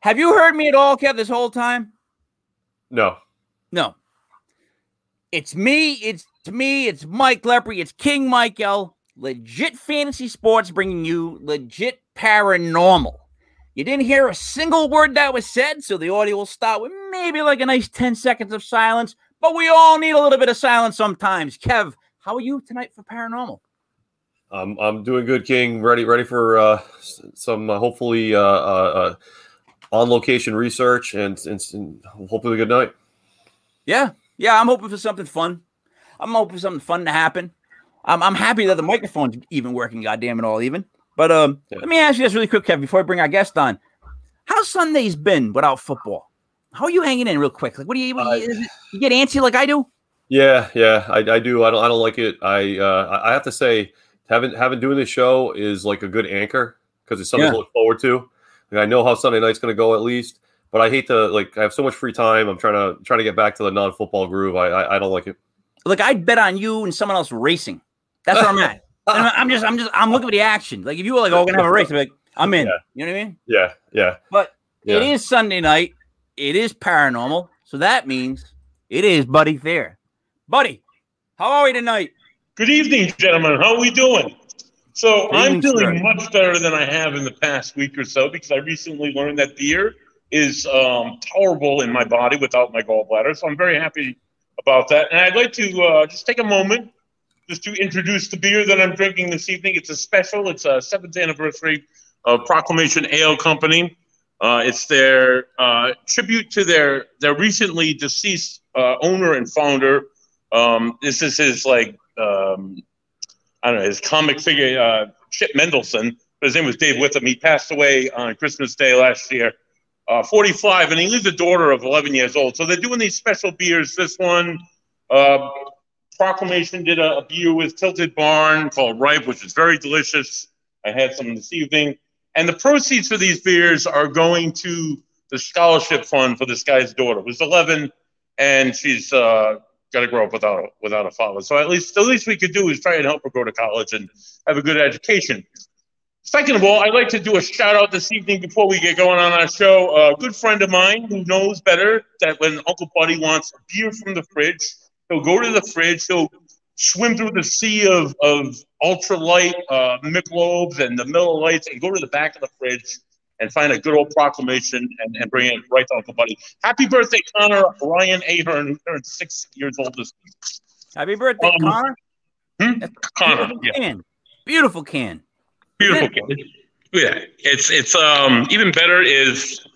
Have you heard me at all, Kev, this whole time? No. No. It's me. It's me. It's Mike Lepre. It's King Michael. Legit fantasy sports bringing you legit paranormal. You didn't hear a single word that was said, so the audio will start with maybe like a nice 10 seconds of silence, but we all need a little bit of silence sometimes. Kev, how are you tonight for paranormal? I'm I'm doing good, King. Ready ready for uh, some uh, hopefully uh, uh, uh, on location research and, and, and hopefully a good night. Yeah, yeah, I'm hoping for something fun. I'm hoping for something fun to happen. I'm, I'm happy that the microphone's even working. Goddamn it, all even. But um, Yeah. let me ask you this really quick, Kev, before I bring our guest on. How's Sunday's been without football? How are you hanging in real quick? Like, what do you, what do you, you get antsy like I do? Yeah, yeah, I, I do. I don't I don't like it. I uh, I I have to say having having doing this show is like a good anchor because it's something Yeah. to look forward to. Like, I know how Sunday night's going to go at least, but I hate to like I have so much free time. I'm trying to trying to get back to the non football groove. I, I I don't like it. Like, I'd bet on you and someone else racing. That's where I'm at. And I'm I'm just, I'm just, I'm looking for the action. Like, if you were like, oh, we're gonna have a race, I'd be like, I'm in. Yeah. You know what I mean? Yeah, yeah, But yeah. it is Sunday night. It is paranormal. So that means it is Buddy Thayer. Buddy, how are we tonight? Good evening, gentlemen. How are we doing? So I'm feeling much better than I have in the past week or so because I recently learned that beer is um, tolerable in my body without my gallbladder. So I'm very happy about that. And I'd like to uh, just take a moment just to introduce the beer that I'm drinking this evening. It's a special. It's a seventh anniversary of Proclamation Ale Company. Uh, it's their uh, tribute to their their recently deceased uh, owner and founder. Um, this is his like um, I don't know his comic figure uh, Chip Mendelson. But his name was Dave Witham. He passed away on Christmas Day last year, uh, 45, and he leaves a daughter of 11 years old. So they're doing these special beers. This one, uh, Proclamation did a, a beer with Tilted Barn called Ripe, which is very delicious. I had some this evening. And the proceeds for these beers are going to the scholarship fund for this guy's daughter, who's 11, and she's uh, got to grow up without a, without a father. So at least the least we could do is try and help her go to college and have a good education. Second of all, I'd like to do a shout out this evening before we get going on our show. A good friend of mine who knows better that when Uncle Buddy wants a beer from the fridge, he'll go to the fridge, he'll swim through the sea of, of ultralight uh, Michelobs and the Miller Lites and go to the back of the fridge and find a good old proclamation and, and bring it right to Uncle Buddy. Happy birthday, Connor Ryan Ahern, who turned six years old this week. Happy birthday, Um, Connor. Hmm? Connor, beautiful yeah. can. Beautiful can. Beautiful kid. Yeah, it's it's um even better is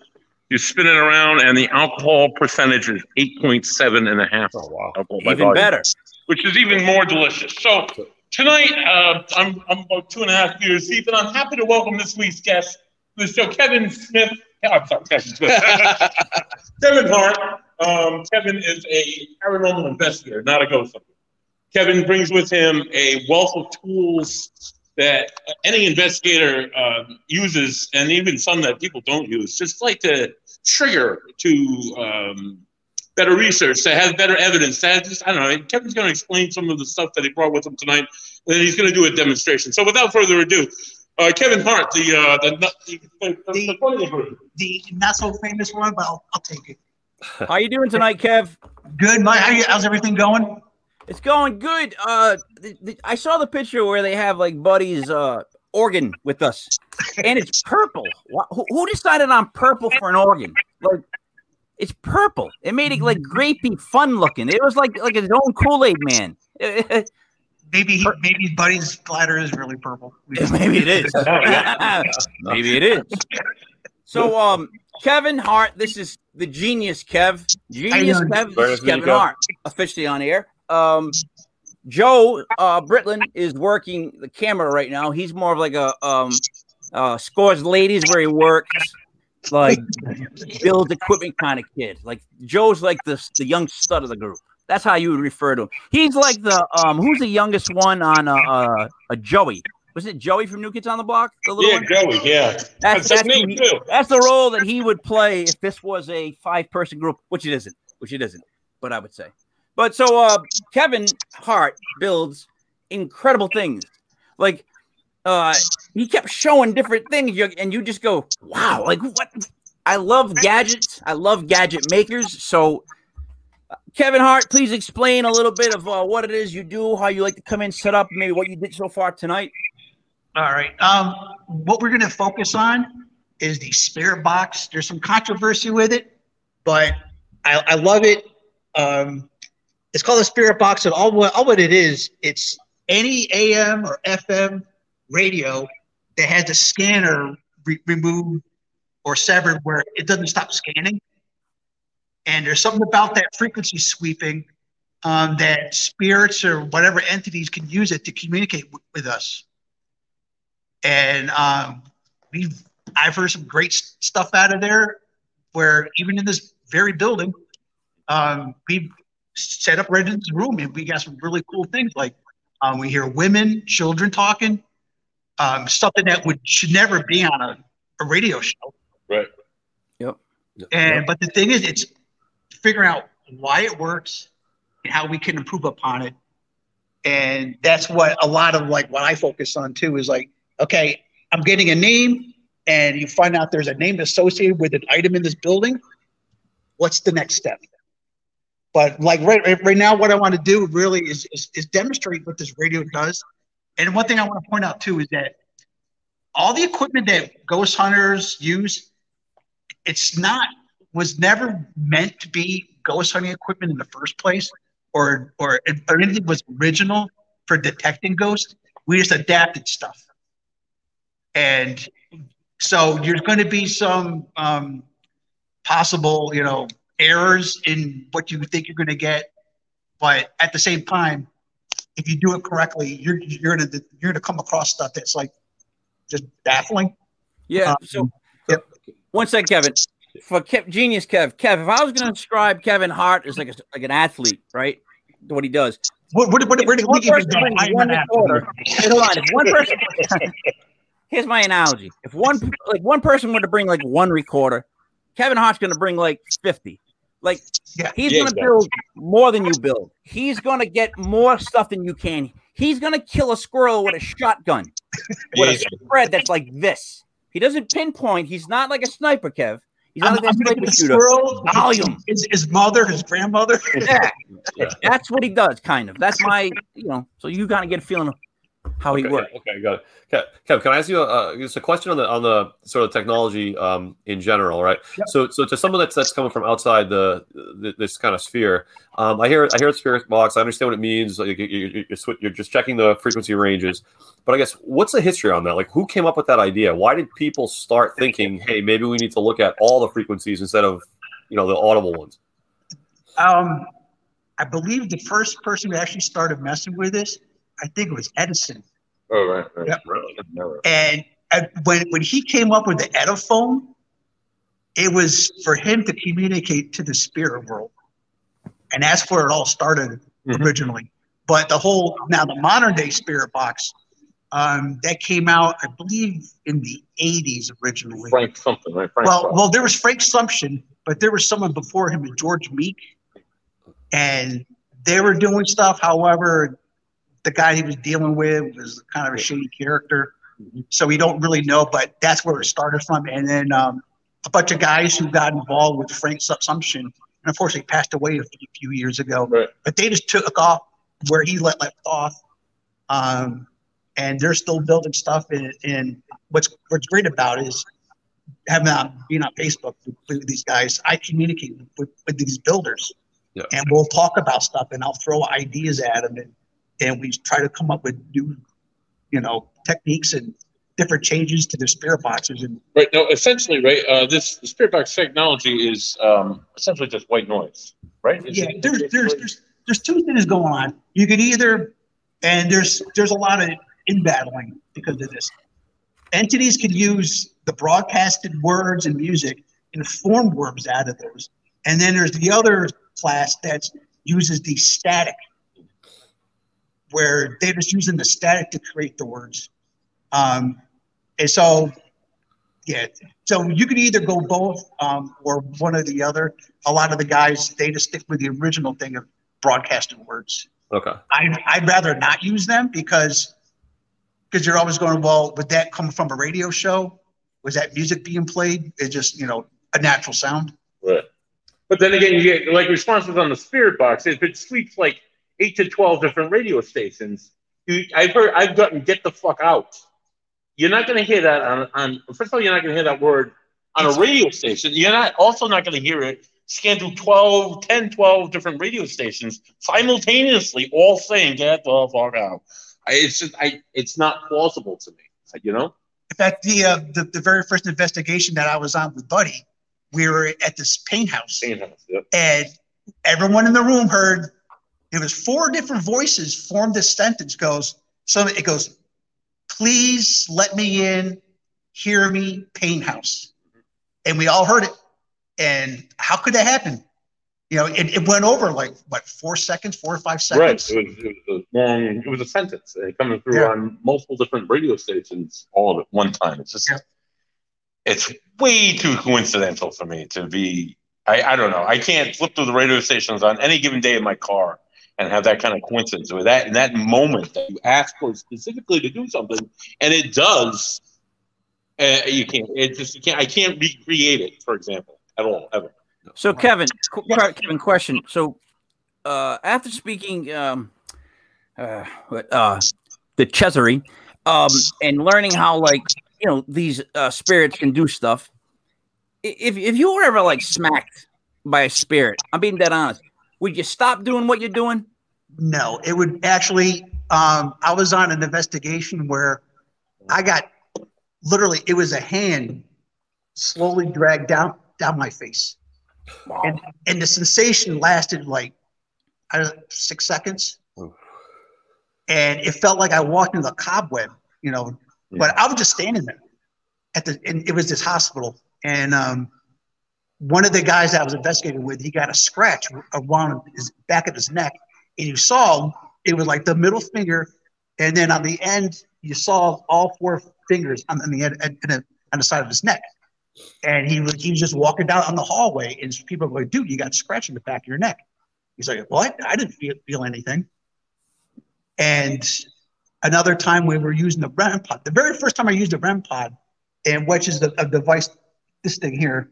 you spin it around and the alcohol percentage is eight point seven and a half. Oh wow. Even volume, better. which is even more delicious. So tonight, uh, I'm I'm about two and a half years deep, and I'm happy to welcome this week's guest, show, Kevin Smith. I'm sorry, Kevin Smith. Kevin Hart. Um, Kevin is a paranormal investigator, not a ghost hunter. Kevin brings with him a wealth of tools that any investigator uh, uses, and even some that people don't use, just like to trigger to um, better research, to have better evidence. To have just, I don't know. Kevin's going to explain some of the stuff that he brought with him tonight, and then he's going to do a demonstration. So, without further ado, uh, Kevin Hart, the uh, the, the, the, the, the version. the not so famous one, but I'll, I'll take it. How you doing tonight, Kev? Good, Mike. How you, how's everything going? It's going good. Uh, th- th- I saw the picture where they have like Buddy's uh organ with us, and it's purple. Who, who decided on purple for an organ? Like, it's purple. It made it like grapey, fun looking. It was like like his own Kool Aid man. Maybe he, maybe Buddy's bladder is really purple. We Maybe it is. Maybe it is. So, um, Kevin Hart, this is the genius Kev. Genius? Kev. This is nice to meet you, Kevin Hart, officially on air. Um, Joe uh, Britlin is working the camera right now. He's more of like a um, uh, scores ladies where he works, like builds equipment kind of kid. Like Joe's like the the young stud of the group. That's how you would refer to him. He's like the um, who's the youngest one on uh, uh, a Joey? Was it Joey from New Kids on the Block? The little Yeah, one? Joey. Yeah, That's, that's, that's, me he- too. that's the role that he would play if this was a five person group, which it isn't, which it isn't, but I would say. But so uh, Kevin Hart builds incredible things. Like uh, he kept showing different things, and you just go, "Wow!" Like what? I love gadgets. I love gadget makers. So, Kevin Hart, please explain a little bit of uh, what it is you do, how you like to come in, set up, maybe what you did so far tonight. All right. Um, what we're going to focus on is the spirit box. There's some controversy with it, but I, I love it. Um, it's called a spirit box, and all what all what it is, it's any AM or FM radio that has a scanner re- removed or severed where it doesn't stop scanning. And there's something about that frequency sweeping um, that spirits or whatever entities can use it to communicate w- with us. And um, we've I've heard some great stuff out of there, where even in this very building, um, we set up right in the room and we got some really cool things like um, we hear women, children talking, um, something that would should never be on a, a radio show. Right. Yep. And but the thing is, it's figuring out why it works and how we can improve upon it. And that's what a lot of like what I focus on too is like, okay, I'm getting a name, and you find out there's a name associated with an item in this building. What's the next step? But like right, right- now, what I want to do really is, is is demonstrate what this radio does. And one thing I want to point out too is that all the equipment that ghost hunters use, it's not was never meant to be ghost hunting equipment in the first place, or or, or anything was original for detecting ghosts. We just adapted stuff, and so there's going to be some um, possible, you know, errors in what you think you're going to get, but at the same time, if you do it correctly, you're you're gonna you're gonna come across stuff that's like just baffling. Yeah. Um, so, yep. one sec, Kevin. For Kev, genius Kev, Kev, if I was going to describe Kevin Hart as like a, like an athlete, right? What he does. What what what, what, If what, one give you brings I'm one an recorder, athlete. Hold on. If one person, here's my analogy. If one like one person were to bring like one recorder, Kevin Hart's going to bring like fifty. Like Yeah. he's Yeah, going to exactly. build more than you build. He's going to get more stuff than you can. He's going to kill a squirrel with a shotgun with Yeah, a spread that's like this. He doesn't pinpoint. He's not like a sniper, Kev. He's not I'm, like a I'm gonna get a shooter. squirrel. Volume. His, his mother, his grandmother. Yeah, Yeah. that's what he does, kind of. That's my, you know. So you kind of get a feeling of how he Okay, works. yeah, okay, got it. Kev, Kev, can I ask you a, just a question on the on the sort of technology um, in general, right? Yep. So, so to someone that's that's coming from outside the, the this kind of sphere, um, I hear I hear spirit box. I understand what it means. Like you, you, you're, you're just checking the frequency ranges, but I guess what's the history on that? Like, who came up with that idea? Why did people start thinking, hey, maybe we need to look at all the frequencies instead of you know the audible ones? Um, I believe the first person who actually started messing with this, I think it was Edison. Oh, right. right. Yep. Really? And uh, when when he came up with the Ediphone, it was for him to communicate to the spirit world, and that's where it all started Mhm. originally. But the whole now the modern day spirit box, um, that came out, I believe, in the '80s originally. Frank something, right? Frank Well, well, there was Frank Sumption, but there was someone before him, George Meek, and they were doing stuff. However, the guy he was dealing with was kind of a shady character, so we don't really know. But that's where it started from. And then um, a bunch of guys who got involved with Frank's Sumption, and unfortunately passed away a few- years ago. Right. But they just took off where he let left off. Um, and they're still building stuff. And, and what's what's great about it is having on being on Facebook with, with these guys, I communicate with, with these builders, Yeah. and we'll talk about stuff, and I'll throw ideas at them, and and we try to come up with new, you know, techniques and different changes to the spirit boxes, and Right. No, essentially, right. Uh, this the spirit box technology is um, essentially just white noise, right? Yeah, there's there's there's there's two things going on. You could either, and there's there's a lot of in battling because of this. Entities can use the broadcasted words and music and form words out of those, and then there's the other class that uses the static, where they're just using the static to create the words. Um, and so, yeah, so you could either go both um, or one or the other. A lot of the guys they just stick with the original thing of broadcasting words. Okay. I, I'd rather not use them because because you're always going, well, would that come from a radio show? Was that music being played? It just, you know, a natural sound. Right. But then again, you get like responses on the spirit box. If it sweeps like eight to twelve different radio stations, you, I've heard I've gotten get the fuck out. You're not going to hear that on, on. First of all, you're not going to hear that word on a radio station. You're not also not going to hear it scan through 12, 10, 12 different radio stations simultaneously, all saying "Get the fuck out." I, it's just I. It's not plausible to me. You know. In fact, the, uh, the the very first investigation that I was on with Buddy, we were at this paint house, Paint house, yep. and everyone in the room heard. It was four different voices formed this sentence. Goes so it goes, please let me in, hear me, paint house, and we all heard it. And how could that happen? You know, it, it went over like what four seconds, four or five Right. seconds. It was, it was a long. It was a sentence coming through Yeah. on multiple different radio stations, all at one time. It's just, Yeah. it's way too coincidental for me to be. I, I don't know. I can't flip through the radio stations on any given day in my car and have that kind of coincidence with that in that moment that you ask for specifically to do something and it does. Uh, you can't. It just you can't. I can't recreate it, for example, at all ever. So Kevin, Kevin, question. So uh, after speaking, um, uh, uh, the Cesare, um, and learning how like you know these uh, spirits can do stuff. If if you were ever like smacked by a spirit, I'm being dead honest. Would you stop doing what you're doing? No, it would actually. Um, I was on an investigation where I got literally it was a hand slowly dragged down down my face, and and the sensation lasted like I don't know, six seconds, Oof. and it felt like I walked into a cobweb, you know. But I was just standing there at the, and it was this hospital, and um, one of the guys I was investigating with, he got a scratch around his back of his neck, and you saw it was like the middle finger, and then on the end you saw all four fingers on, the end on the side of his neck, and he was he was just walking down on the hallway, and people were like, "Dude, you got a scratch in the back of your neck." He's like, "What? I didn't feel feel anything." And another time we were using the REM pod, the very first time I used the REM pod, and which is the a device, this thing here.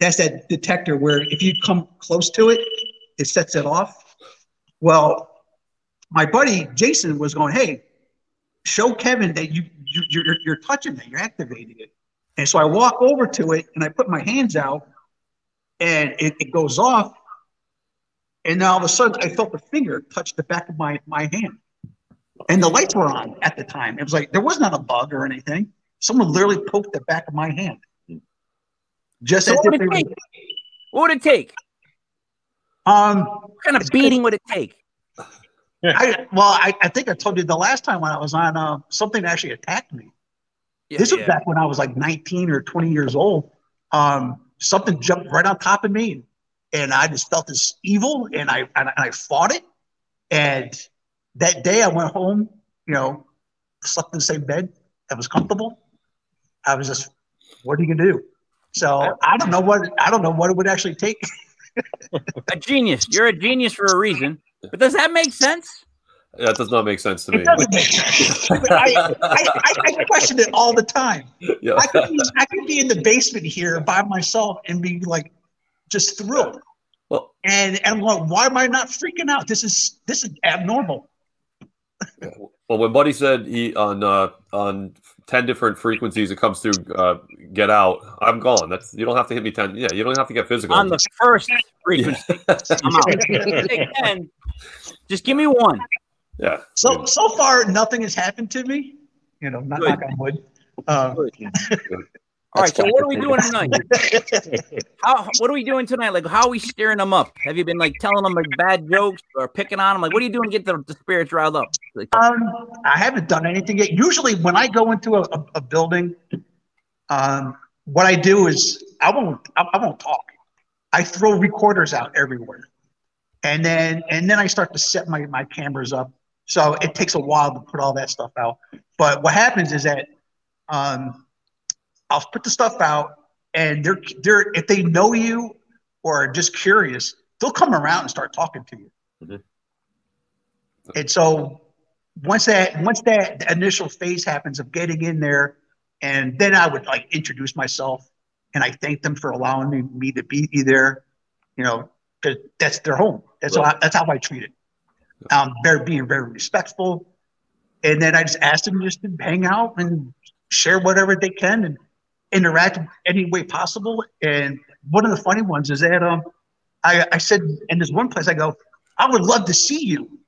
That's that detector where if you come close to it, it sets it off. Well, my buddy Jason was going, "Hey, show Kevin that you, you you're you're touching it, you're activating it." And so I walk over to it and I put my hands out, and it, it goes off. And then all of a sudden, I felt the finger touch the back of my my hand, and the lights were on at the time. It was like there was not a bug or anything. Someone literally poked the back of my hand, just So what would it were. take? What would it take? Um, What kind of beating would it take? I well, I, I think I told you the last time when I was on uh, something actually attacked me. Yeah, this was yeah. back when I was like 19 or 20 years old. Um, something jumped right on top of me, and I just felt this evil, and I and I fought it. And that day, I went home. You know, slept in the same bed. I was comfortable. I was just, what are you gonna do? So I don't know what I don't know what it would actually take. a genius. You're a genius for a reason. But does that make sense? That does not make sense to me. It doesn't make sense. I, I, I, I question it all the time. Yeah. I could, be, I could be in the basement here by myself and be like just thrilled. Well, And, and I'm like, why am I not freaking out? This is this is abnormal. well, when Buddy said he on uh, on ten different frequencies it comes through, uh, get out. I'm gone. That's you don't have to hit me ten. Yeah, you don't have to get physical. On the first frequency, I'm out. Take 10. Just give me one. yeah. So so far nothing has happened to me. You know, not Good. knock on wood. Um, All right. So what are we doing tonight? How what are we doing tonight? Like how are we steering them up? Have you been like telling them like bad jokes or picking on them? Like what are you doing to get the, the spirits riled up? Like, Um, I haven't done anything yet. Usually, when I go into a, a, a building, um, what I do is I won't I, I won't talk. I throw recorders out everywhere, and then and then I start to set my my cameras up. So it takes a while to put all that stuff out. But what happens is that um, I'll put the stuff out, and they're they're if they know you or are just curious, they'll come around and start talking to you. Mhm. And so once that once that initial phase happens of getting in there, and then I would like introduce myself, and I thank them for allowing me, me to be there. You know, because that's their home. That's Right. how that's how I treat it. Um, they're being very respectful, and then I just ask them just to hang out and share whatever they can and interact any way possible. And one of the funny ones is that um, I, I said in this one place, I go, I would love to see you.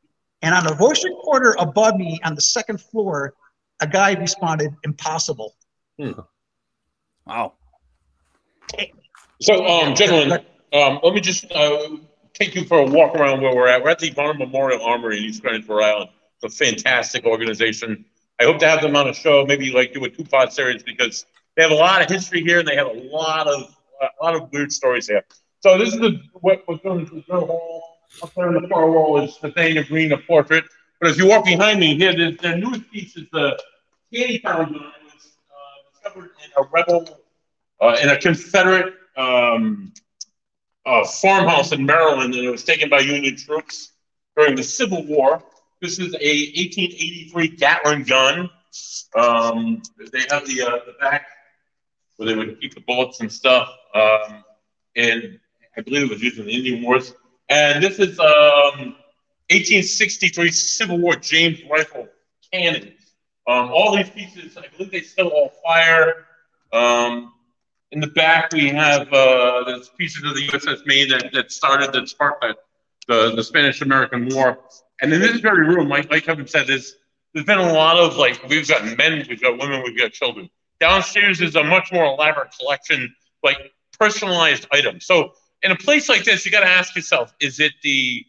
And on a voice recorder above me on the second floor, a guy responded, impossible. Hmm. Wow. So, um, gentlemen, um, let me just uh, take you for a walk around where we're at. We're at the Varnum Memorial Armory in East Greenwich, Rhode Island. It's a fantastic organization. I hope to have them on a show, maybe like do a two-part series because they have a lot of history here and they have a lot of a lot of weird stories here. So this is the what what's going to the hall. Up there in the far wall is Nathanael Greene, a portrait. But as you walk behind me here, the, the newest piece is the Candy Town. It was uh, discovered in a rebel, uh, in a Confederate um, uh, farmhouse in Maryland, and it was taken by Union troops during the Civil War. This is a 1883 Gatling gun. Um, they have the uh, the back where they would keep the bullets and stuff, um, and I believe it was used in the Indian Wars. And this is um, 1863 Civil War James rifle cannons. Um, all these pieces, I believe they still all fire. Um, in the back, we have uh, there's pieces of the USS Maine that, that started that sparked the the Spanish American War. And in this very room, like like Kevin said, there's there's been a lot of like we've got men, we've got women, we've got children. Downstairs is a much more elaborate collection, like personalized items. So in a place like this, you got to ask yourself: Is it the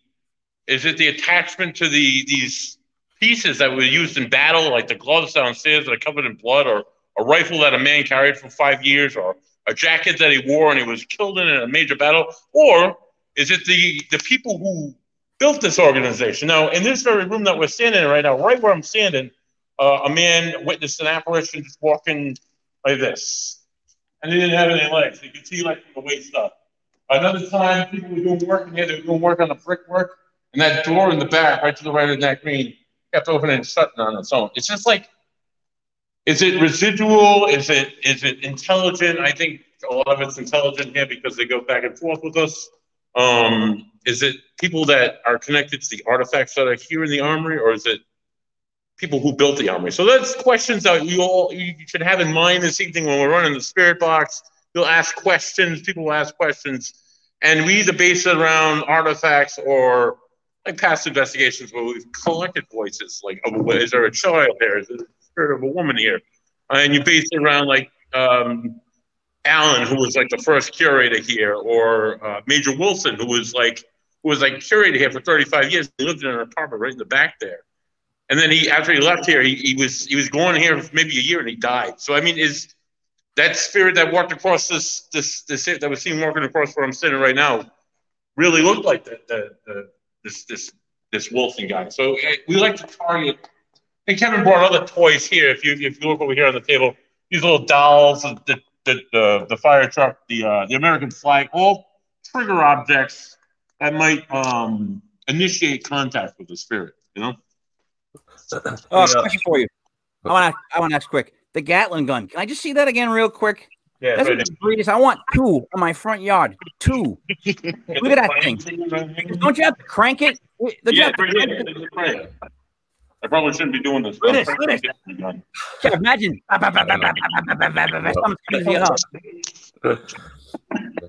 is it the attachment to the these pieces that were used in battle, like the gloves downstairs that are covered in blood, or a rifle that a man carried for five years, or a jacket that he wore and he was killed in a major battle, or is it the the people who built this organization? Now, in this very room that we're standing in right now, right where I'm standing, uh, a man witnessed an apparition just walking like this, and he didn't have any legs. You could see like from the waist up. Another time, people were doing work in here. They were doing work on the brickwork, and that door in the back, right to the right of that green, kept opening and shutting on its own. It's just like is it residual? Is it is it intelligent? I think a lot of it's intelligent here because they go back and forth with us. Um, is it people that are connected to the artifacts that are here in the armory, or is it people who built the armory? So that's questions that you all you should have in mind this evening when we're running the spirit box. You'll ask questions. People will ask questions, and we either base it around artifacts or like past investigations where we've collected voices. Like, oh, is there a child there? Is there the spirit of a woman here? And you base it around like um, who was like the first curator here, or uh, Major Wilson, who was like who was like curator here for 35 years. He lived in an apartment right in the back there. And then he, after he left here, he, he was he was going here for maybe a year and he died. So I mean, is that spirit that walked across this this this that was seen walking across where I'm sitting right now really looked like the, the, the this this this Wilson guy. So uh, we like to target. And Kevin brought other toys here. If you if you look over here on the table, these little dolls, the the the, the fire truck, the uh, the American flag, all trigger objects that might um, initiate contact with the spirit. You know. Uh, Yeah. question for you. I want to. I want to ask quick. The Gatling gun. Can I just see that again, real quick? Yeah. That's greatest. I want two in my front yard. Two. Look at that thing. Don't you have to crank it? The Yeah, jet- right here. It's right. I probably shouldn't be doing this. Look at this, look at Yeah, imagine. Someone's coming to your house. Uh,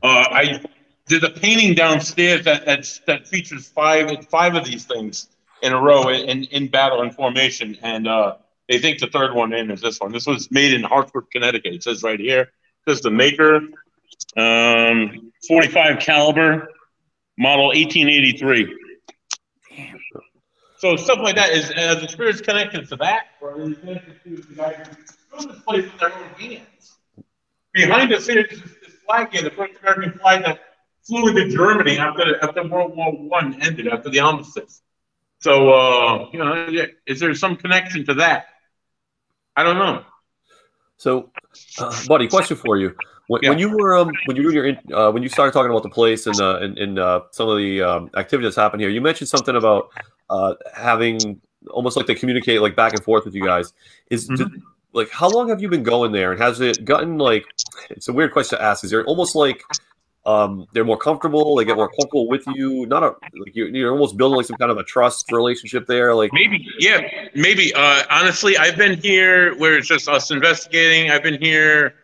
I did a painting downstairs that that's, that features five five of these things in a row in, in battle and formation, and uh, they think the third one in is this one. This was made in Hartford, Connecticut. It says right here. This is the maker, um, 45 caliber, model 1883. So stuff like that is uh, the spirit's connected to that, or it connected to the guy who this place with their own hands. Behind us here is this flag the first American flag that flew into Germany after after World War One ended, after the armistice. So uh, you know, is there some connection to that? I don't know. So, uh, buddy, question for you: when, when you were um, when you were your in- uh, when you started talking about the place and uh, and, and uh, some of the um, activities that happen here, you mentioned something about uh, having almost like they communicate like back and forth with you guys. Is do, like how long have you been going there, and has it gotten like? It's a weird question to ask. Is there almost like um, they're more comfortable. They get more comfortable with you. Not a like you're, you're almost building like some kind of a trust relationship there. Like maybe, yeah, maybe. Uh, honestly, I've been here where it's just us investigating. I've been here.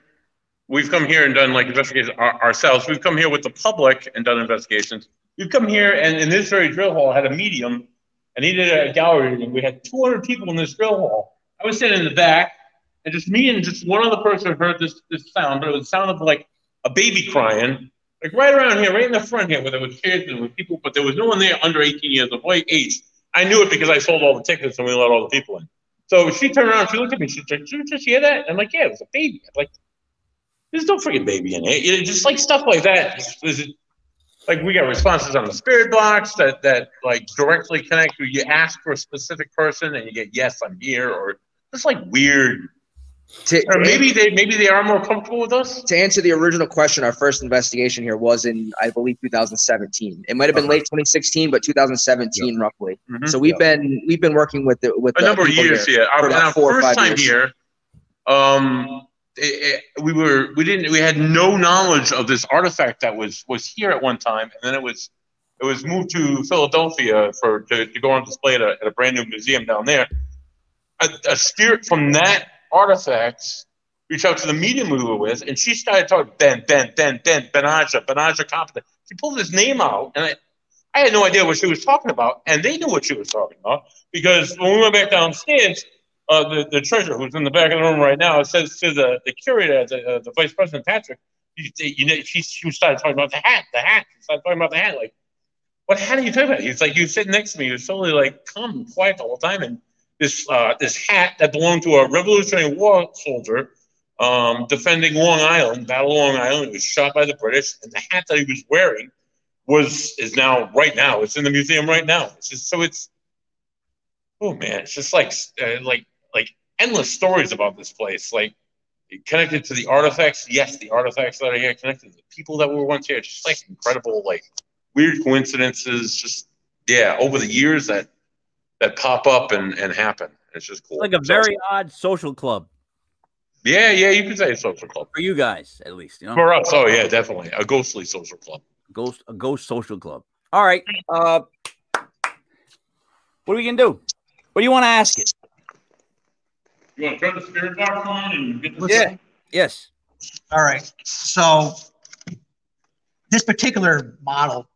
We've come here and done like investigations ourselves. We've come here with the public and done investigations. We've come here and in this very drill hall had a medium, and he did a gallery reading. We had 200 people in this drill hall. I was sitting in the back, and just me and just one other person heard this this sound, but it was the sound of like a baby crying like right around here, right in the front here, where there was kids and people, but there was no one there under 18 years of age. I knew it because I sold all the tickets and we let all the people in. So she turned around, she looked at me, she said, Did you just hear that? I'm like, Yeah, it was a baby. I'm like, there's no freaking baby in it. You know, just like stuff like that. like we got responses on the spirit box that that like directly connect. You ask for a specific person and you get yes, I'm here, or just like weird to, or maybe they maybe they are more comfortable with us. To answer the original question, our first investigation here was in I believe 2017. It might have been late 2016, but 2017 roughly. Mm-hmm. So we've been we've been working with the with a number of years. Yeah, our, our first time years. here, um, it, it, we were we didn't we had no knowledge of this artifact that was was here at one time, and then it was it was moved to Philadelphia for to, to go on display at a, at a brand new museum down there. A, a spirit from that artifacts, reach out to the medium we were with, and she started talking Ben, Ben, Ben, Ben, Benajah, Benajah Carpenter. She pulled his name out, and I, I had no idea what she was talking about, and they knew what she was talking about because when we went back downstairs, uh, the, the treasurer who's in the back of the room right now says to the, the curator, the, uh, the vice president Patrick, you, you know, she, she started talking about the hat, the hat. She started talking about the hat. Like, what hat are you talking about? He's like, you sitting next to me. Was totally like calm and quiet the whole time. And this uh, this hat that belonged to a Revolutionary War soldier um, defending Long Island, Battle of Long Island. It was shot by the British, and the hat that he was wearing was is now right now. It's in the museum right now. It's just, so it's oh man, it's just like uh, like like endless stories about this place. Like connected to the artifacts. Yes, the artifacts that are here connected to the people that were once here. Just like incredible, like weird coincidences. Just yeah, over the years that that pop up and, and happen. It's just cool. Like a very odd social club. Yeah, yeah, you can say a social club for you guys, at least. You know, for us, oh yeah, definitely a ghostly social club. Ghost, a ghost social club. All right. Uh, what are we gonna do? What do you want to ask it? You want to turn the spirit box on and get this? Yeah. Yes. All right. So this particular model,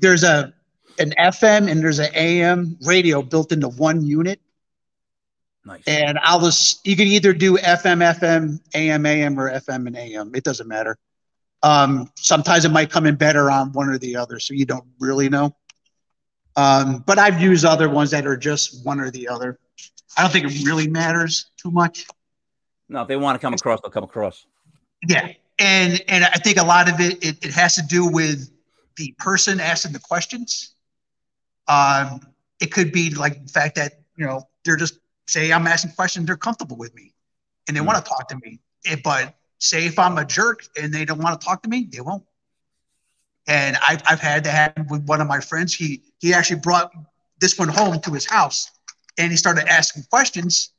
there's a an FM and there's an AM radio built into one unit. Nice. And I'll just you can either do FM, FM, AM, AM, or FM and AM. It doesn't matter. Um, sometimes it might come in better on one or the other, so you don't really know. Um, but I've used other ones that are just one or the other. I don't think it really matters too much. No, if they want to come across, they'll come across. Yeah, and and I think a lot of it it, it has to do with the person asking the questions um, it could be like the fact that you know they're just say I'm asking questions, they're comfortable with me, and they mm-hmm. want to talk to me. It, but say if I'm a jerk and they don't want to talk to me, they won't. And I've, I've had that happen with one of my friends. He he actually brought this one home to his house, and he started asking questions,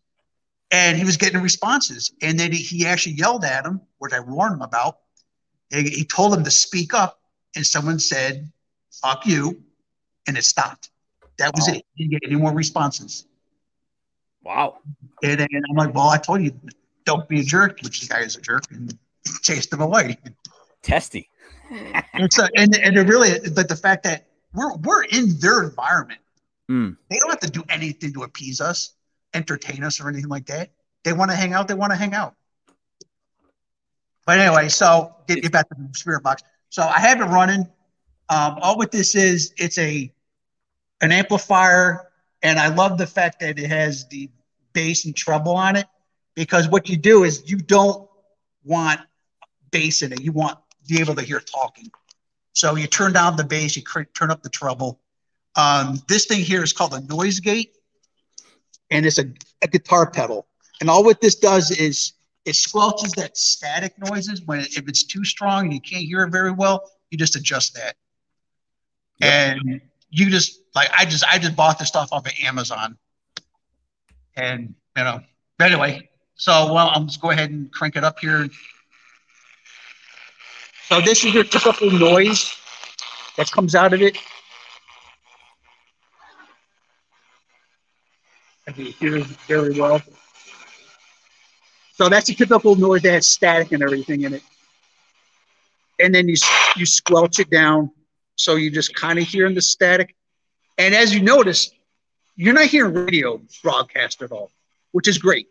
and he was getting responses. And then he, he actually yelled at him, which I warned him about. He, he told him to speak up, and someone said, "Fuck you," and it stopped. That was wow. it. Didn't get any more responses. Wow. And, and I'm like, well, I told you, don't be a jerk, which the guy is a jerk, and chased him away. Testy. and so, and and it really, but the fact that we're we're in their environment, mm. they don't have to do anything to appease us, entertain us, or anything like that. They want to hang out. They want to hang out. But anyway, so get, get back to the spirit box. So I have it running. Um, all what this is, it's a an amplifier, and I love the fact that it has the bass and treble on it because what you do is you don't want bass in it. You want to be able to hear talking. So you turn down the bass, you turn up the treble. Um, this thing here is called a noise gate, and it's a, a guitar pedal. And all what this does is it squelches that static noises when it, if it's too strong and you can't hear it very well, you just adjust that. Yep. And you just like I just I just bought this stuff off of Amazon. And you know, But anyway, So, well, I'm just go ahead and crank it up here. So this is your typical noise that comes out of it. I can hear very well. So that's a typical noise that has static and everything in it. And then you you squelch it down, so you just kind of hearing the static. And as you notice, you're not hearing radio broadcast at all, which is great.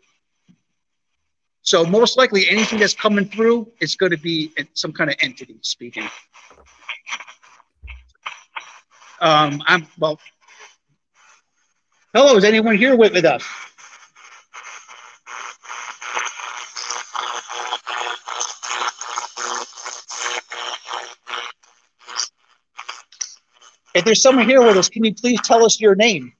So most likely anything that's coming through is going to be some kind of entity speaking. Um, I'm well. Hello, is anyone here with, with us? If there's someone here with us, can you please tell us your name?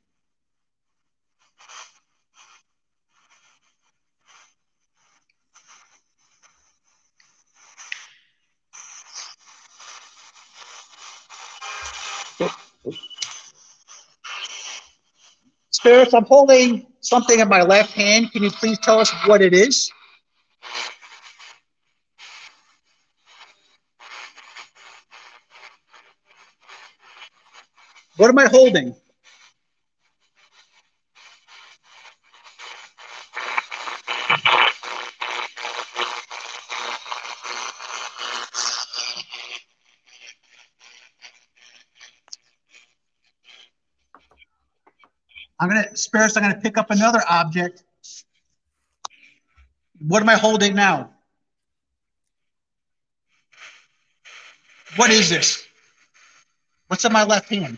Spirits, I'm holding something in my left hand. Can you please tell us what it is? What am I holding? I'm gonna spirits. I'm gonna pick up another object. What am I holding now? What is this? What's in my left hand?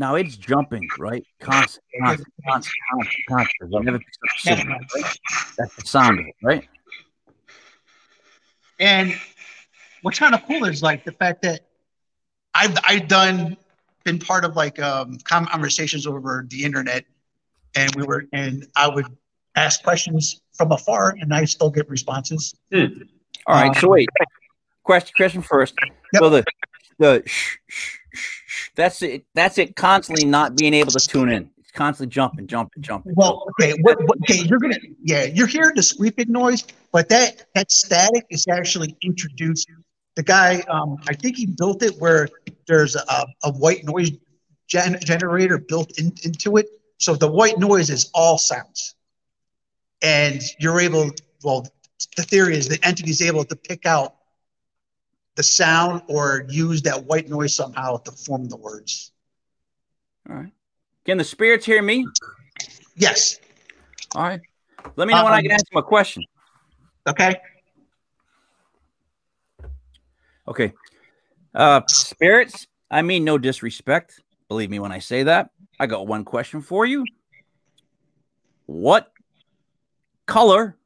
Now it's jumping, right? Constant, constant, constant, constant, constant. It never picks up signal, right? That's the sound of it, right? And what's kind of cool is like the fact that I've I've done been part of like um, conversations over the internet, and we were and I would ask questions from afar, and I still get responses. Hmm. All right, so wait, question question first. Yep. Well, the the shh, shh, shh, that's it. That's it. Constantly not being able to tune in. It's constantly jumping, jumping, jumping. Well, okay, what, what, okay, you're gonna yeah, you're hearing the sweeping noise, but that that static is actually introduced. The guy, um, I think he built it where there's a, a white noise gen- generator built in, into it. So the white noise is all sounds, and you're able. Well, the theory is the entity is able to pick out the sound or use that white noise somehow to form the words. All right. Can the spirits hear me? Yes. All right. Let me know when I can ask them a question. Okay. Okay. Uh spirits, I mean no disrespect. Believe me when I say that. I got one question for you. What color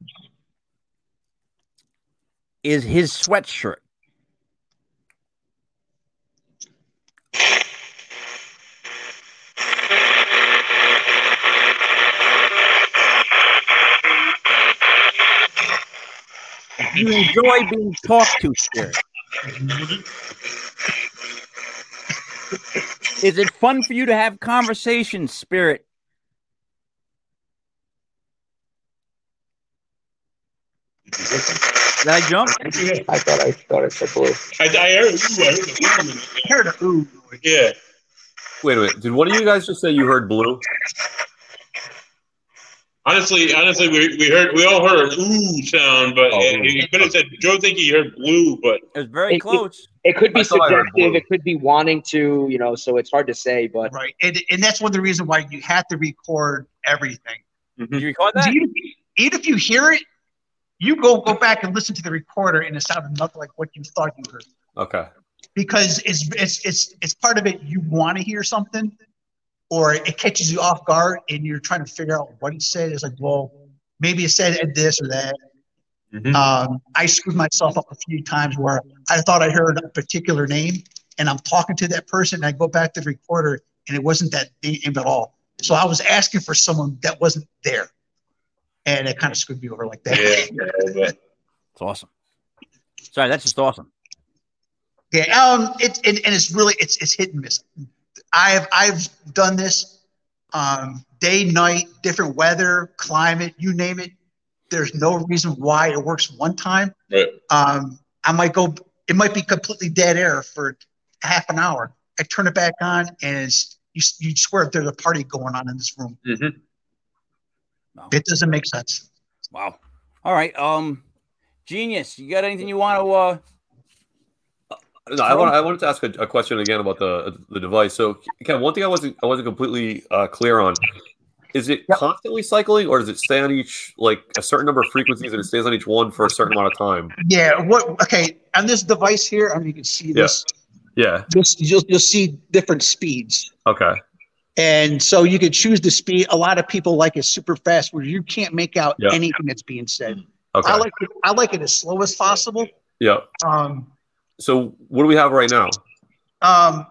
is his sweatshirt? You enjoy being talked to, spirit. Is it fun for you to have conversations, spirit? Did I jump? I thought I thought I said blue. I, I heard, ooh, I heard the ooh it. I heard a ooh. Yeah. Wait a minute. Did one of you guys just say you heard blue? Honestly, honestly, we, we heard we all heard an ooh sound, but Oh, uh, you could have said Joe think he heard blue, but It was very It- it- close. It could be I thought I heard subjective. It could be wanting to, you know. So it's hard to say, but Right. And, and that's one of the reasons why you have to record everything. Did you record that? Even, even if you hear it, you go go back and listen to the recorder and it sounded nothing like what you thought you heard. Okay. Because it's it's it's it's part of it you want to hear something or it catches you off guard and you're trying to figure out what it said. It's like, well, maybe it said this or that. Mhm. Um, I screwed myself up a few times where I thought I heard a particular name and I'm talking to that person and I go back to the recorder and it wasn't that name at all. So I was asking for someone that wasn't there. And it kind of screwed me over like that. yeah, yeah, but It's awesome. Sorry, that's just awesome. Yeah, um, it, it and it's really it's it's hit and miss. I've I've done this, um, day, night, different weather, climate, you name it. There's no reason why it works one time. Right. Um, I might go. It might be completely dead air for half an hour. I turn it back on, and it's you. You swear there's a party going on in this room. Mhm. It doesn't make sense. Wow. All right. Um, genius. You got anything you want to? uh No, I, want, I wanted to ask a, a question again about the the device. So, Ken, one thing I wasn't I wasn't completely uh, clear on is it constantly cycling, or does it stay on each like a certain number of frequencies and it stays on each one for a certain amount of time? Yeah. What? Okay. On this device here, I mean, you can see this. Yeah. You'll, you'll you'll see different speeds. Okay. And so you could choose the speed. A lot of people like it super fast, where you can't make out Yeah. anything that's being said. Okay. I like it. I like it as slow as possible. yeah. Um, So, what do we have right now? um,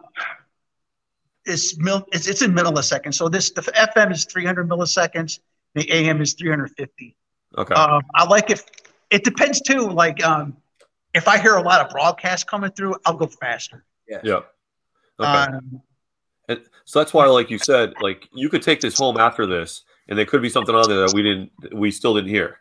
it's mil. It's, it's in milliseconds. So this the FM is 300 milliseconds. The AM is 350. Okay. Um, I like it. It depends too. Like um, if I hear a lot of broadcast coming through, I'll go faster. yeah. Okay. Um, And so that's why, like you said, like you could take this home after this, and there could be something on there that we didn't, we still didn't hear.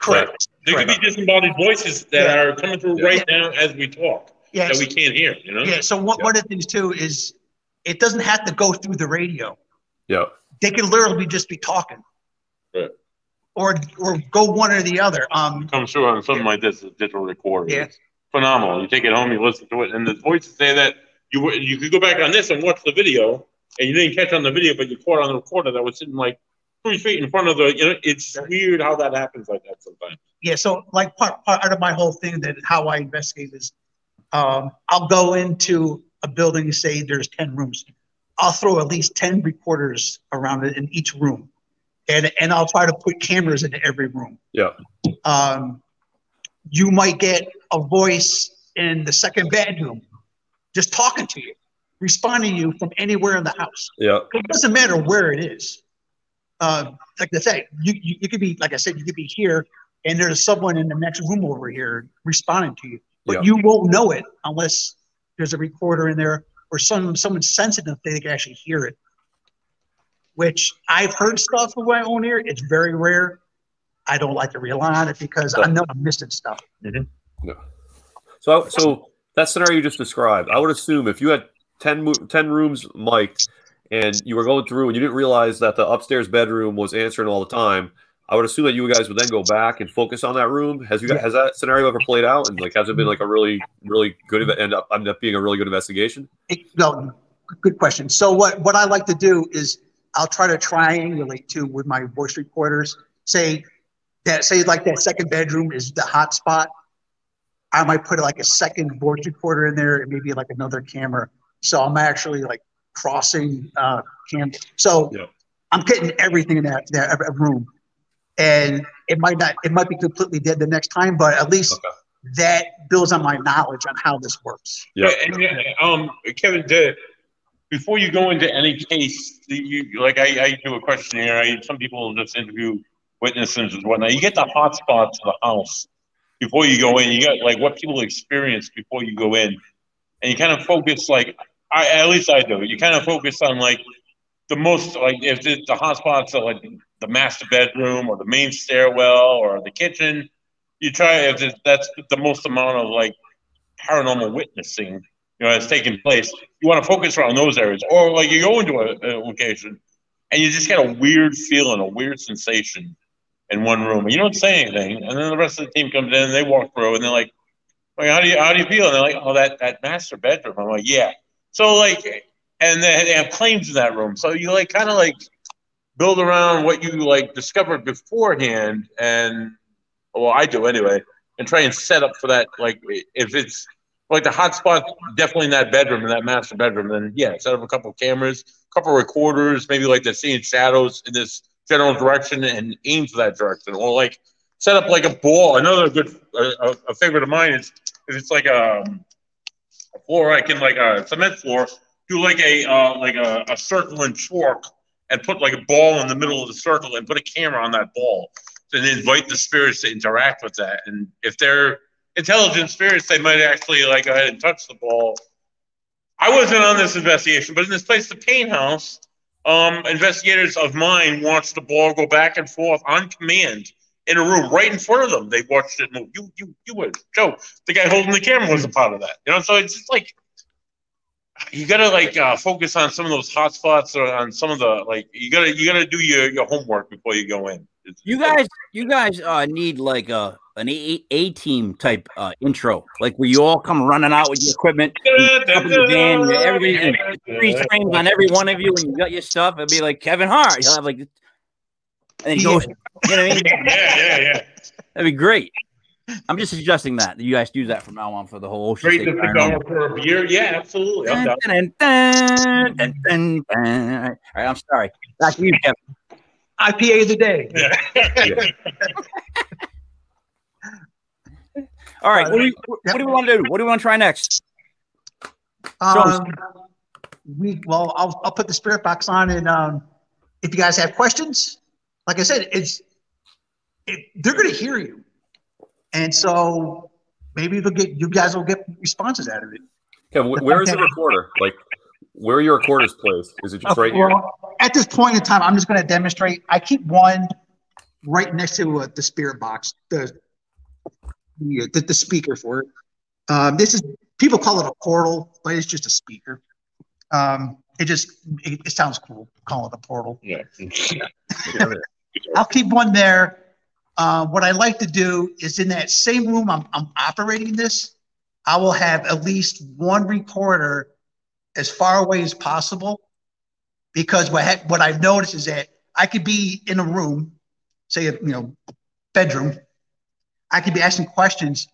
correct. There could be disembodied voices that Yeah. are coming through right now as we talk Yeah. that we can't hear. You know. Yeah. So one, one of the things too is it doesn't have to go through the radio. Yeah. They can literally just be talking. Right. Or or go one or the other. Um. Comes through on something like this, a digital recorder. Yeah. It's phenomenal. You take it home, you listen to it, and the voices say that you w- you could go back on this and watch the video, and you didn't catch on the video, but you caught on the recorder that was sitting like three feet in front of the. You know, it's weird how that happens like that sometimes. Yeah. So like part part of my whole thing that how I investigate is, um, I'll go into a building say there's ten rooms. I'll throw at least ten recorders around it in each room, and and I'll try to put cameras into every room. Yeah. um, you might get a voice in the second bedroom just talking to you, responding to you from anywhere in the house. Yeah. It doesn't matter where it is. Uh, like I say, you, you, you could be, like I said, you could be here and there's someone in the next room over here responding to you, but Yeah. you won't know it unless there's a recorder in there or some someone's sensitive they can actually hear it. Which I've heard stuff with my own ear. It's very rare. I don't like to rely on it because I know I'm missing stuff. So, so that scenario you just described, I would assume if you had 10, 10 rooms mic'd and you were going through and you didn't realize that the upstairs bedroom was answering all the time, I would assume that you guys would then go back and focus on that room. Has you guys, has that scenario ever played out? And like, has it been mm-hmm. like a really, really good, end up, end up being a really good investigation? It, no, good question. So what what I like to do is I'll try to triangulate too with my voice recorders. Say that say like that second bedroom is the hot spot. I might put like a second voice recorder in there and maybe like another camera. So I'm actually like crossing uh cam. So Yeah. I'm getting everything in that that room, and it might not it might be completely dead the next time, but at least Okay. that builds on my knowledge on how this works. Yeah. And, yeah, um, Kevin, the, before you go into any case, you like I, I do a questionnaire. I some people just interview witnesses and whatnot. You get the hot spots of the house before you go in. You got like what people experience before you go in, and you kind of focus like I at least I do. You kind of focus on like the most like if the, the hot spots are like the master bedroom or the main stairwell or the kitchen. You try if it- that's the most amount of like paranormal witnessing you know, that's taking place. You want to focus around those areas, or like you go into a, a location and you just get a weird feeling, a weird sensation in one room, you don't say anything, and then the rest of the team comes in and they walk through, and they're like, like "How do you how do you feel?" And they're like, "Oh, that that master bedroom." I'm like, "Yeah." So like, and they, they have claims in that room, so you like kind of like build around what you like discovered beforehand, and well, I do anyway, and try and set up for that. Like, if it's like the hot spot, definitely in that bedroom, in that master bedroom, then yeah, set up a couple cameras, a couple recorders, maybe like they're seeing shadows in this general direction and aim for that direction, or like set up like a ball. Another good, a, a favorite of mine is if it's like a, a floor, I can like a cement floor, do like a uh, like a, a circle and chalk, and put like a ball in the middle of the circle, and put a camera on that ball, and invite the spirits to interact with that. And if they're intelligent spirits, they might actually like go ahead and touch the ball. I wasn't on this investigation, but in this place, the Paine House, um, investigators of mine watched the ball go back and forth on command in a room right in front of them. They watched it move. You, you, you were Joe. The guy holding the camera was a part of that. You know, so it's just like you gotta like uh, focus on some of those hot spots or on some of the like you gotta you gotta do your, your homework before you go in. It's, You guys, you guys uh, need like a an A, A team type uh, intro, like where you all come running out with your equipment, up in the van, everybody, and three frames on every one of you, and you got your stuff. It'd be like Kevin Hart. He'll have like, and then he goes, you know what I mean? yeah, yeah, yeah. That'd be great. I'm just suggesting that you guys use that from now on for the whole ocean. Great State to sit Paranormal. down for a beer. Yeah, absolutely. I'm. Dun, dun, dun, dun, dun. All right, I'm sorry. Back to you, Kevin. IPA of the day. All right, what do, you, what do we want to do? What do we want to try next? Um, we well, I'll I'll put the spirit box on, and um, if you guys have questions, like I said, it's it, they're going to hear you, and so maybe they'll get you guys will get responses out of it. Kevin, where is the recorder? Like, where are your recorders placed? Is it just right here? Well, at this point in time, I'm just going to demonstrate. I keep one right next to uh, the spirit box, the the, the, the speaker for it. Um, this is people call it a portal, but it's just a speaker. Um, it just it, it sounds cool. Call it a portal. Yeah. I'll keep one there. Uh, what I like to do is in that same room I'm, I'm operating this, I will have at least one recorder as far away as possible. Because what ha- what I've noticed is that I could be in a room, say a, you know, bedroom, I could be asking questions,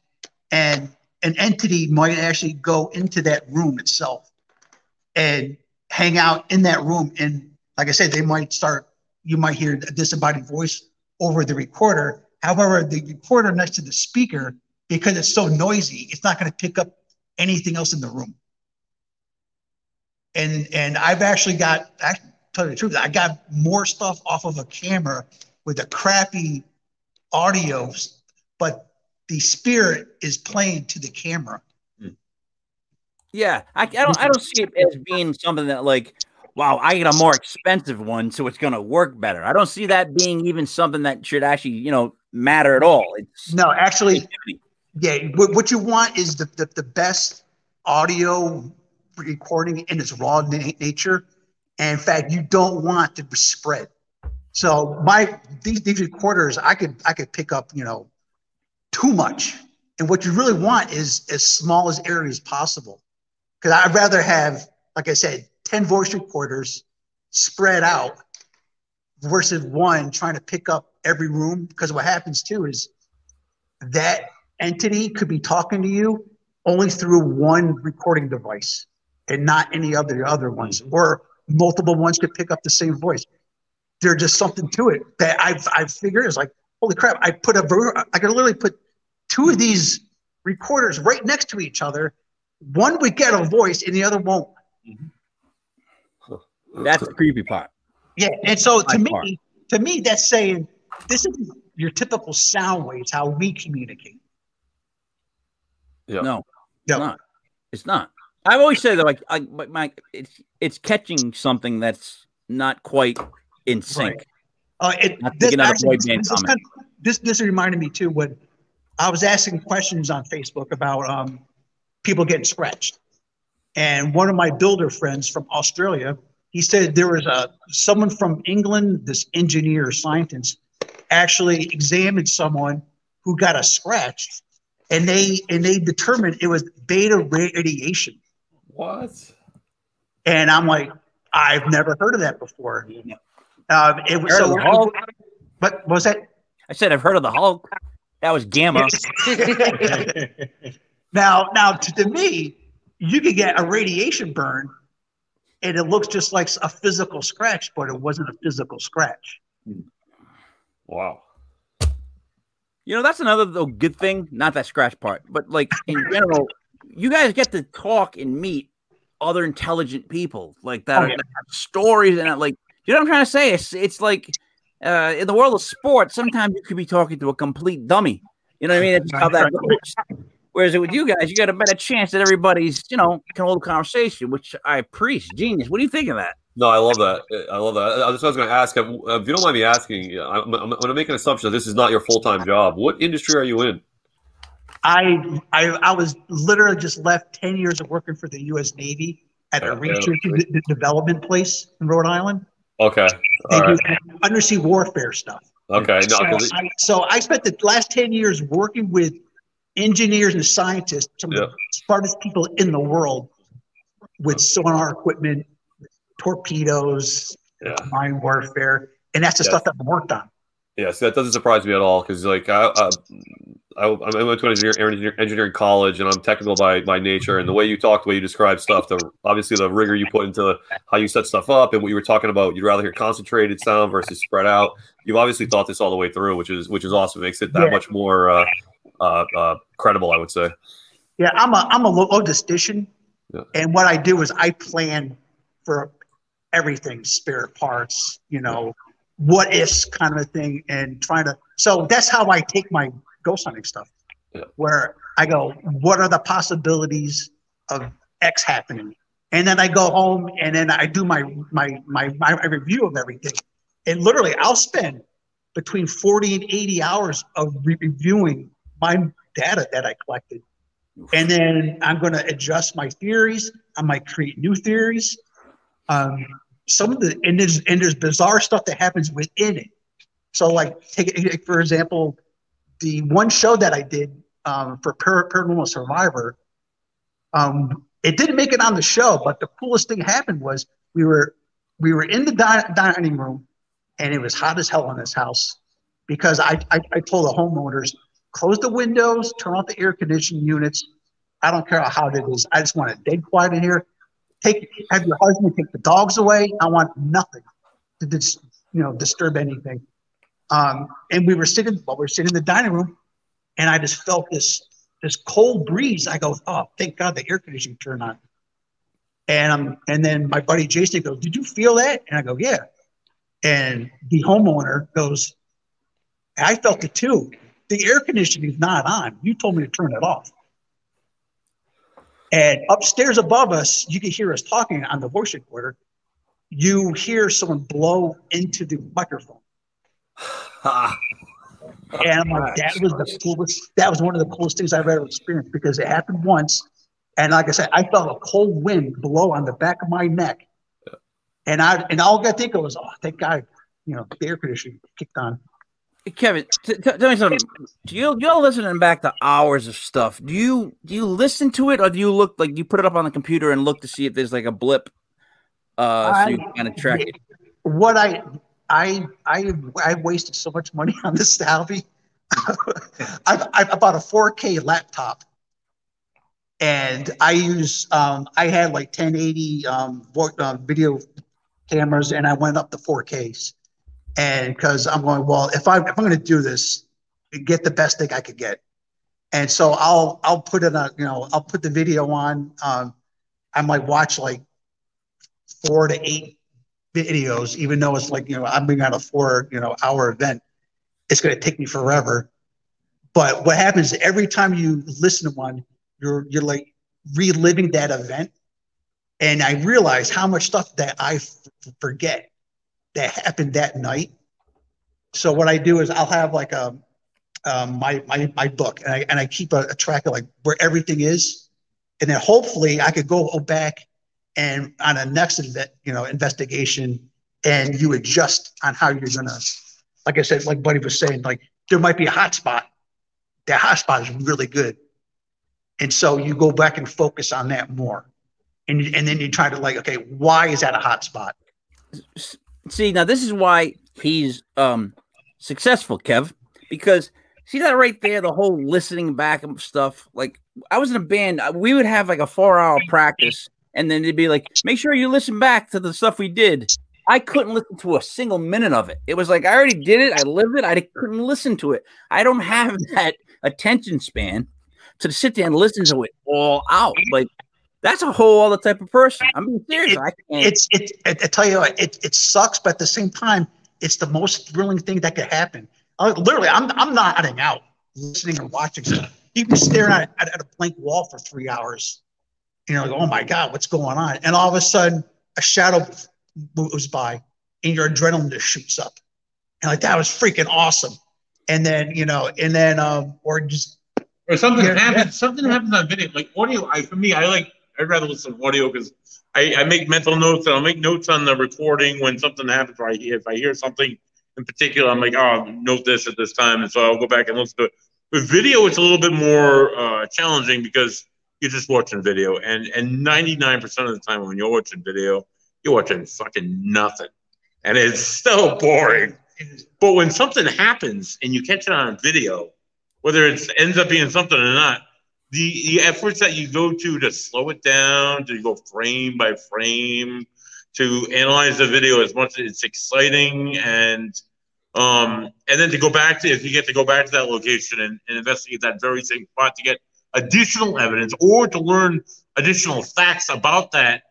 and an entity might actually go into that room itself and hang out in that room. And like I said, they might start. You might hear a disembodied voice over the recorder. However, the recorder next to the speaker, because it's so noisy, it's not going to pick up anything else in the room. And and I've actually got, I tell you the truth, I got more stuff off of a camera with a crappy audio, but the spirit is playing to the camera. Yeah, I, I don't I don't see it as being something that like, wow, I get a more expensive one, so it's gonna work better. I don't see that being even something that should actually you know matter at all. It's No, actually, yeah. What, what you want is the, the, the best audio recording in its raw na- nature. And in fact, you don't want to spread. So my these these recorders, I could I could pick up you know too much. And what you really want is as small as area as possible. Because I'd rather have, like I said, ten voice recorders spread out versus one trying to pick up every room. Because what happens too is that entity could be talking to you only through one recording device and not any other other ones or multiple ones could pick up the same voice there's just something to it that i've i've figured is like holy crap i put a ver- could literally put two of these recorders right next to each other one would get a voice and the other won't mm-hmm. that's the creepy part. yeah and so to By me far. to me that's saying this is your typical sound waves how we communicate Yeah. No, it's No. not. It's not. I've always said that like I, my, it's it's catching something that's not quite in sync. Right. Uh, it, this, actually, this, this, kind of- this this reminded me too when I was asking questions on Facebook about um, people getting scratched, and one of my builder friends from Australia, he said there was a someone from England, this engineer or scientist, actually examined someone who got a scratch, and they and they determined it was beta radiation, What? and I'm like, I've never heard of that before. Um, it was so. the Hulk? What what was that? I said I've heard of the Hulk. That was gamma. Now, now to, to me, you could get a radiation burn, and it looks just like a physical scratch, but it wasn't a physical scratch. Wow. You know, that's another though, good thing. Not that scratch part, but like in general, you guys get to talk and meet other intelligent people like that, Oh, yeah. that have stories and that, like you know what I'm trying to say. It's it's like uh, in the world of sports, sometimes you could be talking to a complete dummy. You know what I mean? That's how that goes. Whereas with you guys, you got a better chance that everybody's, you know, can hold a conversation, which I appreciate. Genius. What do you think of that? No, I love that. I love that. That's what I was going to ask. If you don't mind me asking, I'm, I'm going to make an assumption that this is not your full time job. What industry are you in? I, I I was literally just left ten years of working for the U.S. Navy at a research and development place in Rhode Island. Okay. They do undersea warfare stuff. Okay. No, so, I, so I spent the last 10 years working with engineers and scientists, some yeah. of the smartest people in the world with sonar equipment, torpedoes, yeah. mine warfare. And that's the stuff that I've worked on. Yeah, so that doesn't surprise me at all because, like, I, uh, I, I went to an engineer, engineering college, and I'm technical by by nature. And the way you talk, the way you describe stuff, the obviously the rigor you put into how you set stuff up, and what you were talking about, you'd rather hear concentrated sound versus spread out. You've obviously thought this all the way through, which is which is awesome. It makes it that yeah. much more uh, uh, uh, credible, I would say. Yeah, I'm a I'm a logistician, yeah. and what I do is I plan for everything, spare parts, you know what ifs kind of a thing and trying to so that's how I take my ghost hunting stuff. Yeah. Where I go, what are the possibilities of X happening? And then I go home and then I do my my my, my review of everything. And literally I'll spend between 40 and 80 hours of re- reviewing my data that I collected. And then I'm going to adjust my theories. I might create new theories. Um, some of the and there's and there's bizarre stuff that happens within it. So like take for example, the one show that I did um, for Paranormal Survivor, um, it didn't make it on the show, but the coolest thing happened was we were we were in the di- dining room, and it was hot as hell in this house because I, I I told the homeowners close the windows, turn off the air conditioning units. I don't care how hot it is. I just want it dead quiet in here take have your husband take the dogs away. I want nothing to dis, you know disturb anything. Um, and we were sitting well, we were sitting in the dining room, and I just felt this this cold breeze. I go, oh, thank God the air conditioning turned on. And um, and then my buddy Jason goes, did you feel that? And I go, yeah. And the homeowner goes, I felt it too. The air conditioning is not on. You told me to turn it off. And upstairs above us, you can hear us talking on the voice recorder. You hear someone blow into the microphone. and I'm like, that was the coolest. That was one of the coolest things I've ever experienced because it happened once. And like I said, I felt a cold wind blow on the back of my neck. And I and all I think of was, oh, thank God, you know, the air conditioning kicked on. Kevin, t- t- tell me something. Do you you're listening back to hours of stuff? Do you do you listen to it, or do you look like you put it up on the computer and look to see if there's like a blip, uh, so you kind of track it? What I I I I wasted so much money on this hobby. I, I bought a 4K laptop, and I use um, I had like 1080 um, uh, video cameras, and I went up to 4Ks and because I'm going, well, if I if I'm going to do this, get the best thing I could get, and so I'll I'll put it on, you know, I'll put the video on. Um, I might watch like four to eight videos, even though it's like you know I'm being on a four you know hour event. It's going to take me forever. But what happens every time you listen to one, you're you're like reliving that event, and I realize how much stuff that I f- forget that happened that night. So what I do is I'll have like a um, my my my book, and I and I keep a, a, track of like where everything is, and then hopefully I could go back and on a next inve- you know investigation, and you adjust on how you're gonna. Like I said, like Buddy was saying, like there might be a hot spot. That hot spot is really good, and so you go back and focus on that more, and and then you try to like, okay, why is that a hot spot? See, now this is why he's um successful, Kev, because see that right there, the whole listening back stuff. Like I was in a band, we would have like a four hour practice, and then it'd be like, make sure you listen back to the stuff we did. I couldn't listen to a single minute of it. It was like I already did it, I lived it, I couldn't listen to it. I don't have that attention span to sit there and listen to it all out. Like that's a whole other type of person. I'm being serious. It, it's it, I tell you, what, it it sucks, but at the same time, it's the most thrilling thing that could happen. Uh, literally, I'm I'm nodding out, listening and watching stuff. you can stare at, at, at a blank wall for three hours. And you're like, oh my God, what's going on? And all of a sudden, a shadow moves by and your adrenaline just shoots up. And like, that was freaking awesome. And then, you know, and then, um, or just, or something Yeah, happens. yeah. Something happens on video, like audio. I for me, I like. I'd rather listen to audio because I, I make mental notes and I'll make notes on the recording when something happens. Or I, if I hear something in particular, I'm like, oh, note this at this time, and so I'll go back and listen to it. With video, it's a little bit more uh, challenging because you're just watching video, and and 99% of the time when you're watching video, you're watching fucking nothing, and it's so boring. But when something happens and you catch it on video, whether it ends up being something or not, the, the efforts that you go to to slow it down, to go frame by frame, to analyze the video as much as it's exciting and um and then to go back to if you get to go back to that location and, and investigate that very same spot to get additional evidence or to learn additional facts about that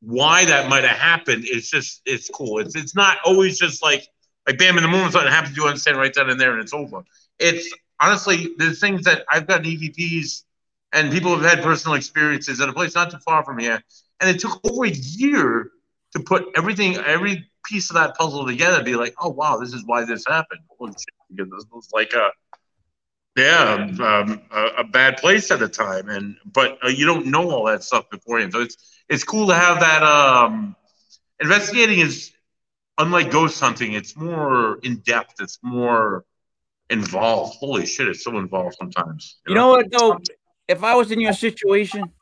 why that might have happened it's just it's cool. It's it's not always just like like bam in the moment something happens you understand right then and there and it's over. It's honestly there's things that i've gotten evps and people have had personal experiences at a place not too far from here and it took over a year to put everything every piece of that puzzle together be like oh wow this is why this happened. Because this was like a yeah um, a, a bad place at the time and but uh, you don't know all that stuff beforehand so it's it's cool to have that um investigating is unlike ghost hunting it's more in depth it's more involved. Holy shit it's so involved sometimes You know? what though? If I was in your situation,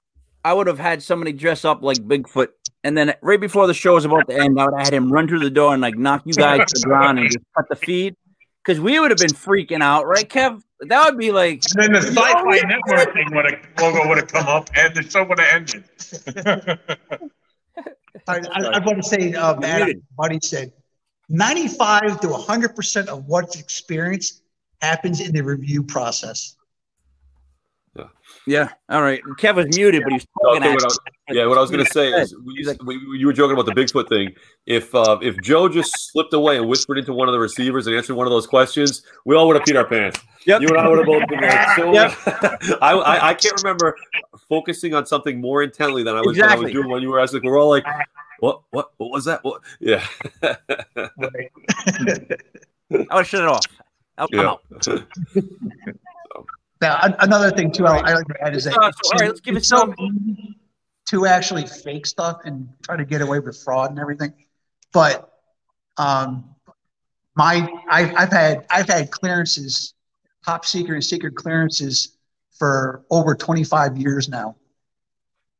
I would have had somebody dress up like Bigfoot, and then right before the show was about to end, I would have had him run through the door and like knock you guys to the ground and just cut the feed, because we would have been freaking out, right, Kev? That would be like, And then the sci-fi network thing would have logo would have come up, and the show would have ended. I, I, I want to say, uh, Matt, Buddy said, 95 to 100% of what's experienced happens in the review process. Yeah, all right. Kev was muted, but he's talking Okay, what I yeah, what I was going to say is, we, we, you were joking about the Bigfoot thing. If uh, if Joe just slipped away and whispered into one of the receivers and answered one of those questions, we all would have peed our pants. Yep. You and I would have both been like, so. Yep. I, I I can't remember focusing on something more intently than I was, than I was doing when you were asking. We're all like, what what what was that? What? Yeah. I would shut it off. I'll come yeah. Now, another thing too, I, I like to add is that Uh, so, all right, let's give it it's so some- easy to actually fake stuff and try to get away with fraud and everything. But um, my I've, I've had I've had clearances, top secret and secret clearances for over 25 years now,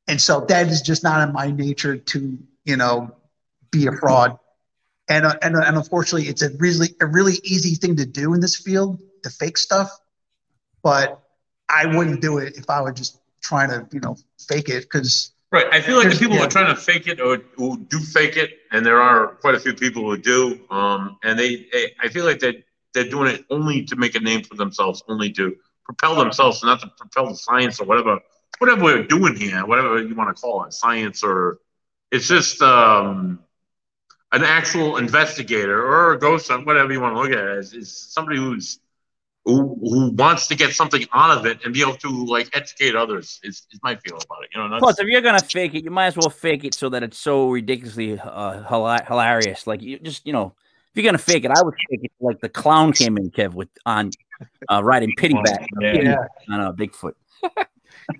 and so that is just not in my nature to you know be a fraud. And, uh, and, and unfortunately, it's a really a really easy thing to do in this field to fake stuff but I wouldn't do it if I were just trying to, you know, fake it because Right. I feel like the people who are trying to fake it or who do fake it, and there are quite a few people who do, um, and they, they, I feel like that they're doing it only to make a name for themselves, only to propel themselves, not to propel the science or whatever, whatever we're doing here, whatever you want to call it, science or it's just um, an actual investigator or a ghost whatever you want to look at it is somebody who's who, who wants to get something out of it and be able to like educate others is, is my feel about it. You know, Plus, if you're gonna fake it, you might as well fake it so that it's so ridiculously uh, hila- hilarious. Like you just, you know, if you're gonna fake it, I would fake it like the clown came in, Kev, with on uh, riding piggyback Yeah. on a Bigfoot.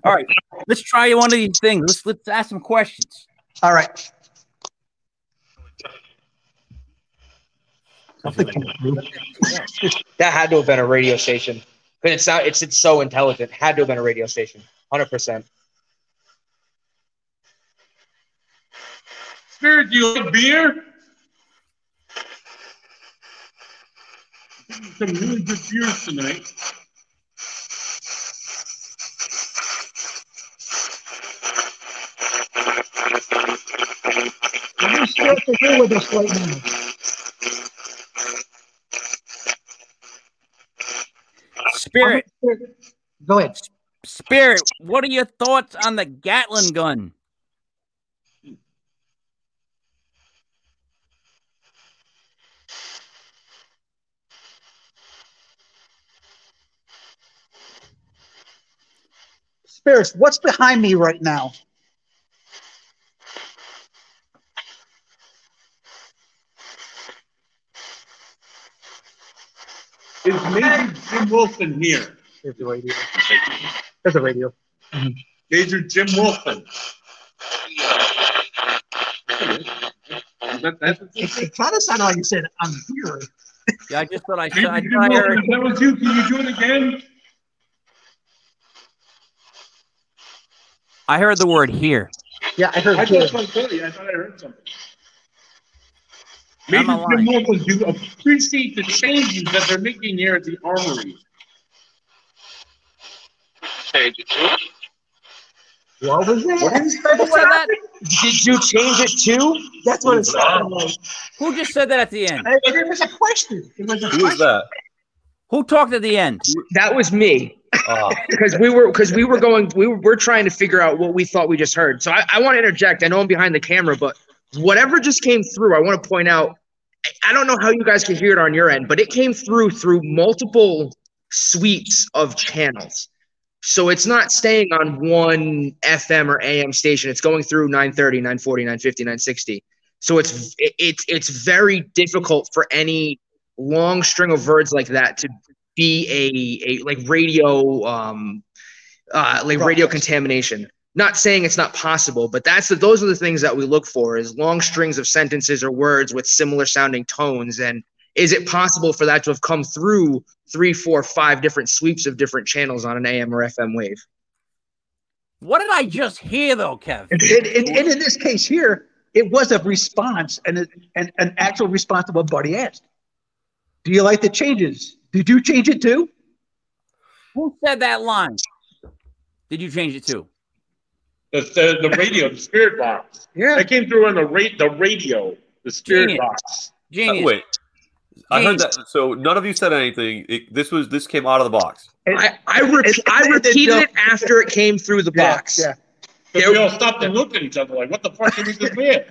All right, let's try one of these things. Let's let's ask some questions. all right. Something came through. That had to have been a radio station. But it's not. It's it's so intelligent. Had to have been a radio station. Hundred percent. Spirit, do you like beer? Some really good beers tonight. You're supposed to deal with this right now. Spirit, Go ahead. Spirit, what are your thoughts on the Gatling gun? Spirits, what's behind me right now? Is Major Jim Wilson here? There's the radio. There's the radio. Major Jim Wilson. That, that's It, it kind of sounded like you said, I'm here. Yeah, I just thought I, Major I, Jim Wilson, heard. if that was you. Can you do it again? I heard the word here. Yeah, I heard I here. thought I I thought I heard something. I'm Major. Jim Wilson, do you appreciate the changes that they're making here at the Armory? What was that? Who said that? Did you change it too? That's what it sounded like. Who just said that at the end? And it was a question. It was a Who is question. that? Who talked at the end? That was me. Ah, because we were because we were going we were we're trying to figure out what we thought we just heard. So I, I want to interject. I know I'm behind the camera, but whatever just came through, I want to point out. I- don't know how you guys can hear it on your end, but it came through through multiple sweeps of channels. So it's not staying on one FM or AM station. It's going through 930, 940, 950, 960. So it's it's it's very difficult for any long string of words like that to be a, a like radio um uh like radio contamination not saying it's not possible but that's the those are the things that we look for is long strings of sentences or words with similar sounding tones and is it possible for that to have come through three four five different sweeps of different channels on an am or fm wave What did I just hear though, Kev? And, and, in this case here, it was a response and, and an actual response to what Buddy asked. Do you like the changes? Did you change it too? Who said that line? Did you change it too? The, the, the radio, the spirit box. Yeah. That came through on the ra- the radio, the spirit Genius. box. uh, Genius. wait. I heard that. So none of you said anything. It, this was this came out of the box. i i, re- and- I and- and repeated it after it came through the Yeah, box Yeah. But Yeah. we all stopped and looked at each other like, what the fuck did we just hear?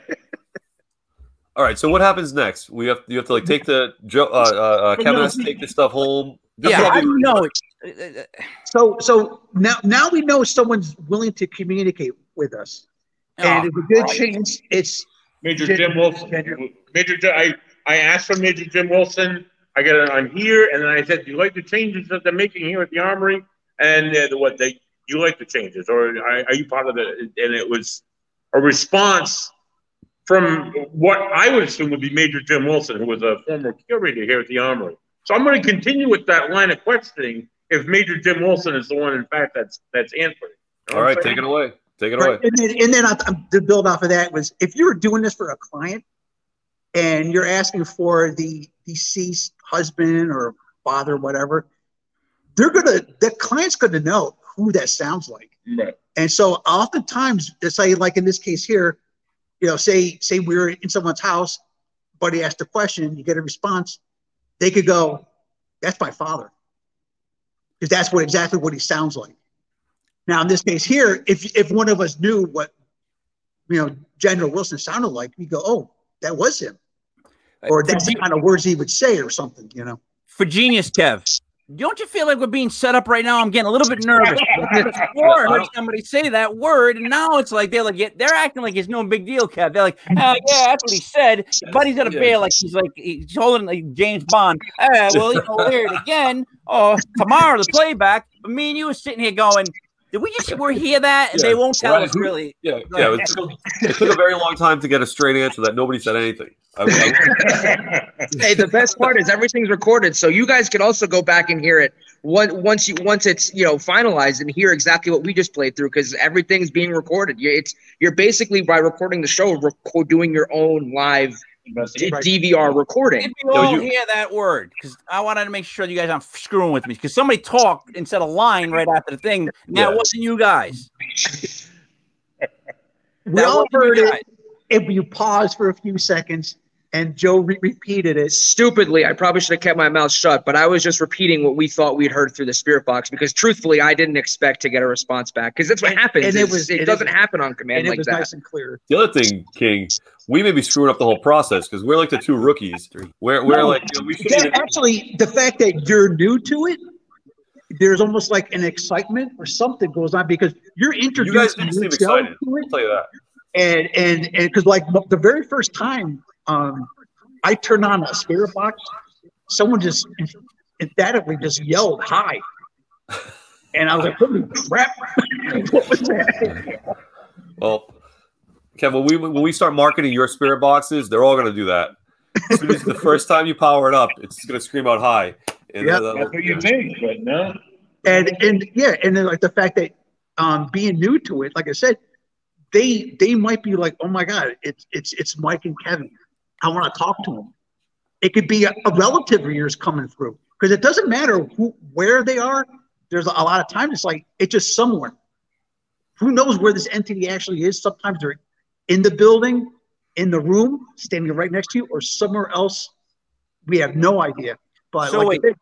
All right. So what happens next? We have you have to like take the Joe. Uh, uh, uh, Kevin has to take this stuff home. This yeah, is all how being- do you know? So so now now we know someone's willing to communicate with us. And Oh, it's a good Christ. chance it's Major Jim- Jim Wilson. Jim- Major I, I asked for Major Jim Wilson. I got it on here, and then I said, "Do you like the changes that they're making here at the Armory?" And uh, what they, you like the changes, or are, are you part of the? And it was a response from what I would assume would be Major Jim Wilson, who was a former curator here at the Armory. So I'm going to continue with that line of questioning. If Major Jim Wilson is the one, in fact, that's that's answering. You know All what take it away. Take it Right. away. And then, and then I, I- to build off of that was if you're doing this for a client and you're asking for the deceased husband or father, whatever, they're gonna the client's gonna know who that sounds like. Right. And so oftentimes, it's like like in this case here, you know, say say we're in someone's house, buddy asked a question, you get a response, they could go, "That's my father," because that's what exactly what he sounds like. Now, in this case here, if if one of us knew what you know General Wilson sounded like, we go, "Oh, that was him," uh, or that's the kind of words he would say, or something, you know. for genius, Kev. Don't you feel like we're being set up right now? I'm getting a little bit nervous. Before I heard somebody say that word, and now it's like they're like they're acting like it's no big deal, Kev. They're like, oh, yeah, that's what he said. Buddy's got a Yeah. bail like he's like he's holding like James Bond. Ah, well, you know, it again. Oh, tomorrow the playback. But me and you were sitting here going, did we just we're hear that? And Yeah. they won't tell Right. us really. Yeah, yeah. It took, it took a very long time to get a straight answer that nobody said anything. I, I, hey, the best part is everything's recorded, so you guys can also go back and hear it once once you once it's you know finalized and hear exactly what we just played through because everything's being recorded. You, it's you're basically by recording the show, record, doing your own live d- Right. DVR Did recording. we all you- hear that word? Because I wanted to make sure you guys aren't screwing with me. Because somebody talked and said a line right after the thing. and That Yeah. wasn't you guys. We all heard it. If you pause for a few seconds, and Joe re- repeated it, Stupidly, I probably should have kept my mouth shut, but I was just repeating what we thought we'd heard through the spirit box because truthfully, I didn't expect to get a response back because that's what And- happens. and it is was- it it doesn't was- happen on command and it like was that. nice and clear. the other thing, King, we may be screwing up the whole process because we're like the two rookies. We're, we're No, like, you know, we should Yeah, even, actually, the fact that you're new to it, there's almost like an excitement or something goes on because you're You guys didn't seem excited. to it I'll tell you that. and and and because like the very first time um I turned on a spirit box, someone just emphatically just yelled hi, and I was like, "Holy crap!" what was that? Well, Kevin, when we when we start marketing your spirit boxes, they're all going to do that. As soon as the first time you power it up, it's going to scream out high. And Yep. that'll- That's what you think, but no. And and yeah, and then like the fact that um being new to it, like I said, they they might be like, "Oh my god, it's it's it's Mike and Kevin. I want to talk to them." It could be a, a relative of yours coming through because it doesn't matter who where they are. There's a lot of times it's like it's just somewhere. Who knows where this entity actually is? Sometimes they're in the building, in the room, standing right next to you, or somewhere else. We have no idea. But So like wait.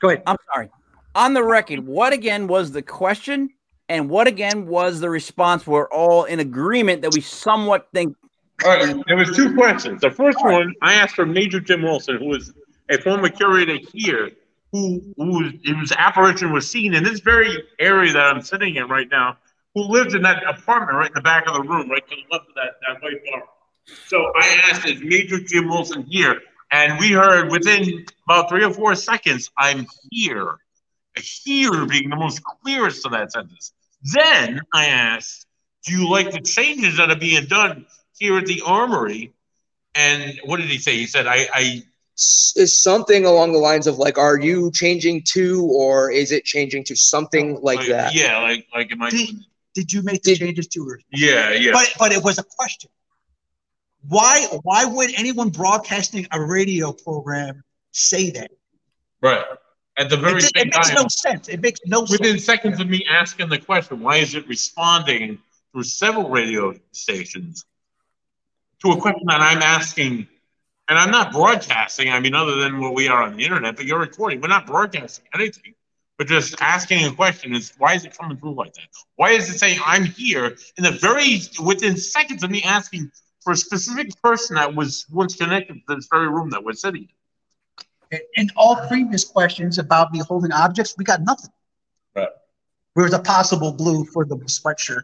go ahead. I'm sorry. On the record, what again was the question, and what again was the response? We're all in agreement that we somewhat think. All right, there was two questions. The first one, I asked for Major Jim Wilson, who was a former curator here, who whose whose apparition was seen in this very area that I'm sitting in right now, who lived in that apartment right in the back of the room, right to the left of that, that white bar. So I asked, is Major Jim Wilson here? And we heard within about three or four seconds, I'm here. Here being the most clearest of that sentence. Then I asked, do you like the changes that are being done here at the armory? And what did he say? He said, "I Is something along the lines of like, are you changing to, or is it changing to something oh, like that? Yeah, like, like, am I, Did, did you make the Did- changes to her? yeah, yeah. But but it was a question. Why why would anyone broadcasting a radio program say that? right. At the very di- same it makes time, no sense. It makes no sense within sense. seconds of me asking the question, why is it responding through several radio stations to a question that I'm asking? And I'm not broadcasting, I mean, other than what we are on the internet, but you're recording. We're not broadcasting anything. But just asking a question is why is it coming through like that? Why is it saying I'm here in the very within seconds of me asking for a specific person that was once connected to this very room that we're sitting in? In- In all previous questions about me holding objects, we got nothing. Right. There was a possible blue for the sweatshirt.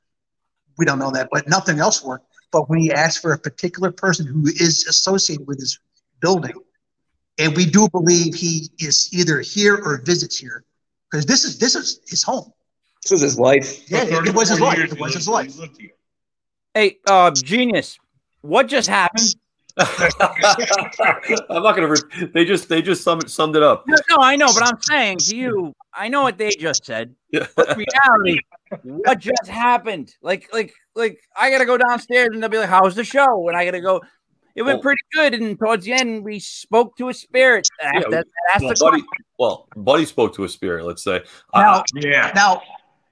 We don't know that, but nothing else worked. But when he asked for a particular person who is associated with this building, and we do believe he is either here or visits here, because this is this is his home. This was his life. Yeah, it, it was his life. It was his life. he lived here. Hey, uh, genius, what just happened? I'm not going to. Re- they just they just summed, summed it up. No, no, I know, but I'm saying to you, I know what they just said. But reality, what just happened? Like, like, like, I gotta go downstairs and they'll be like, "How's the show?" And I gotta go. It went Well- pretty good, and towards the end, we spoke to a spirit. That's, Yeah, that's, that's well, the Buddy, well, Buddy spoke to a spirit. Let's say. Now, Yeah. now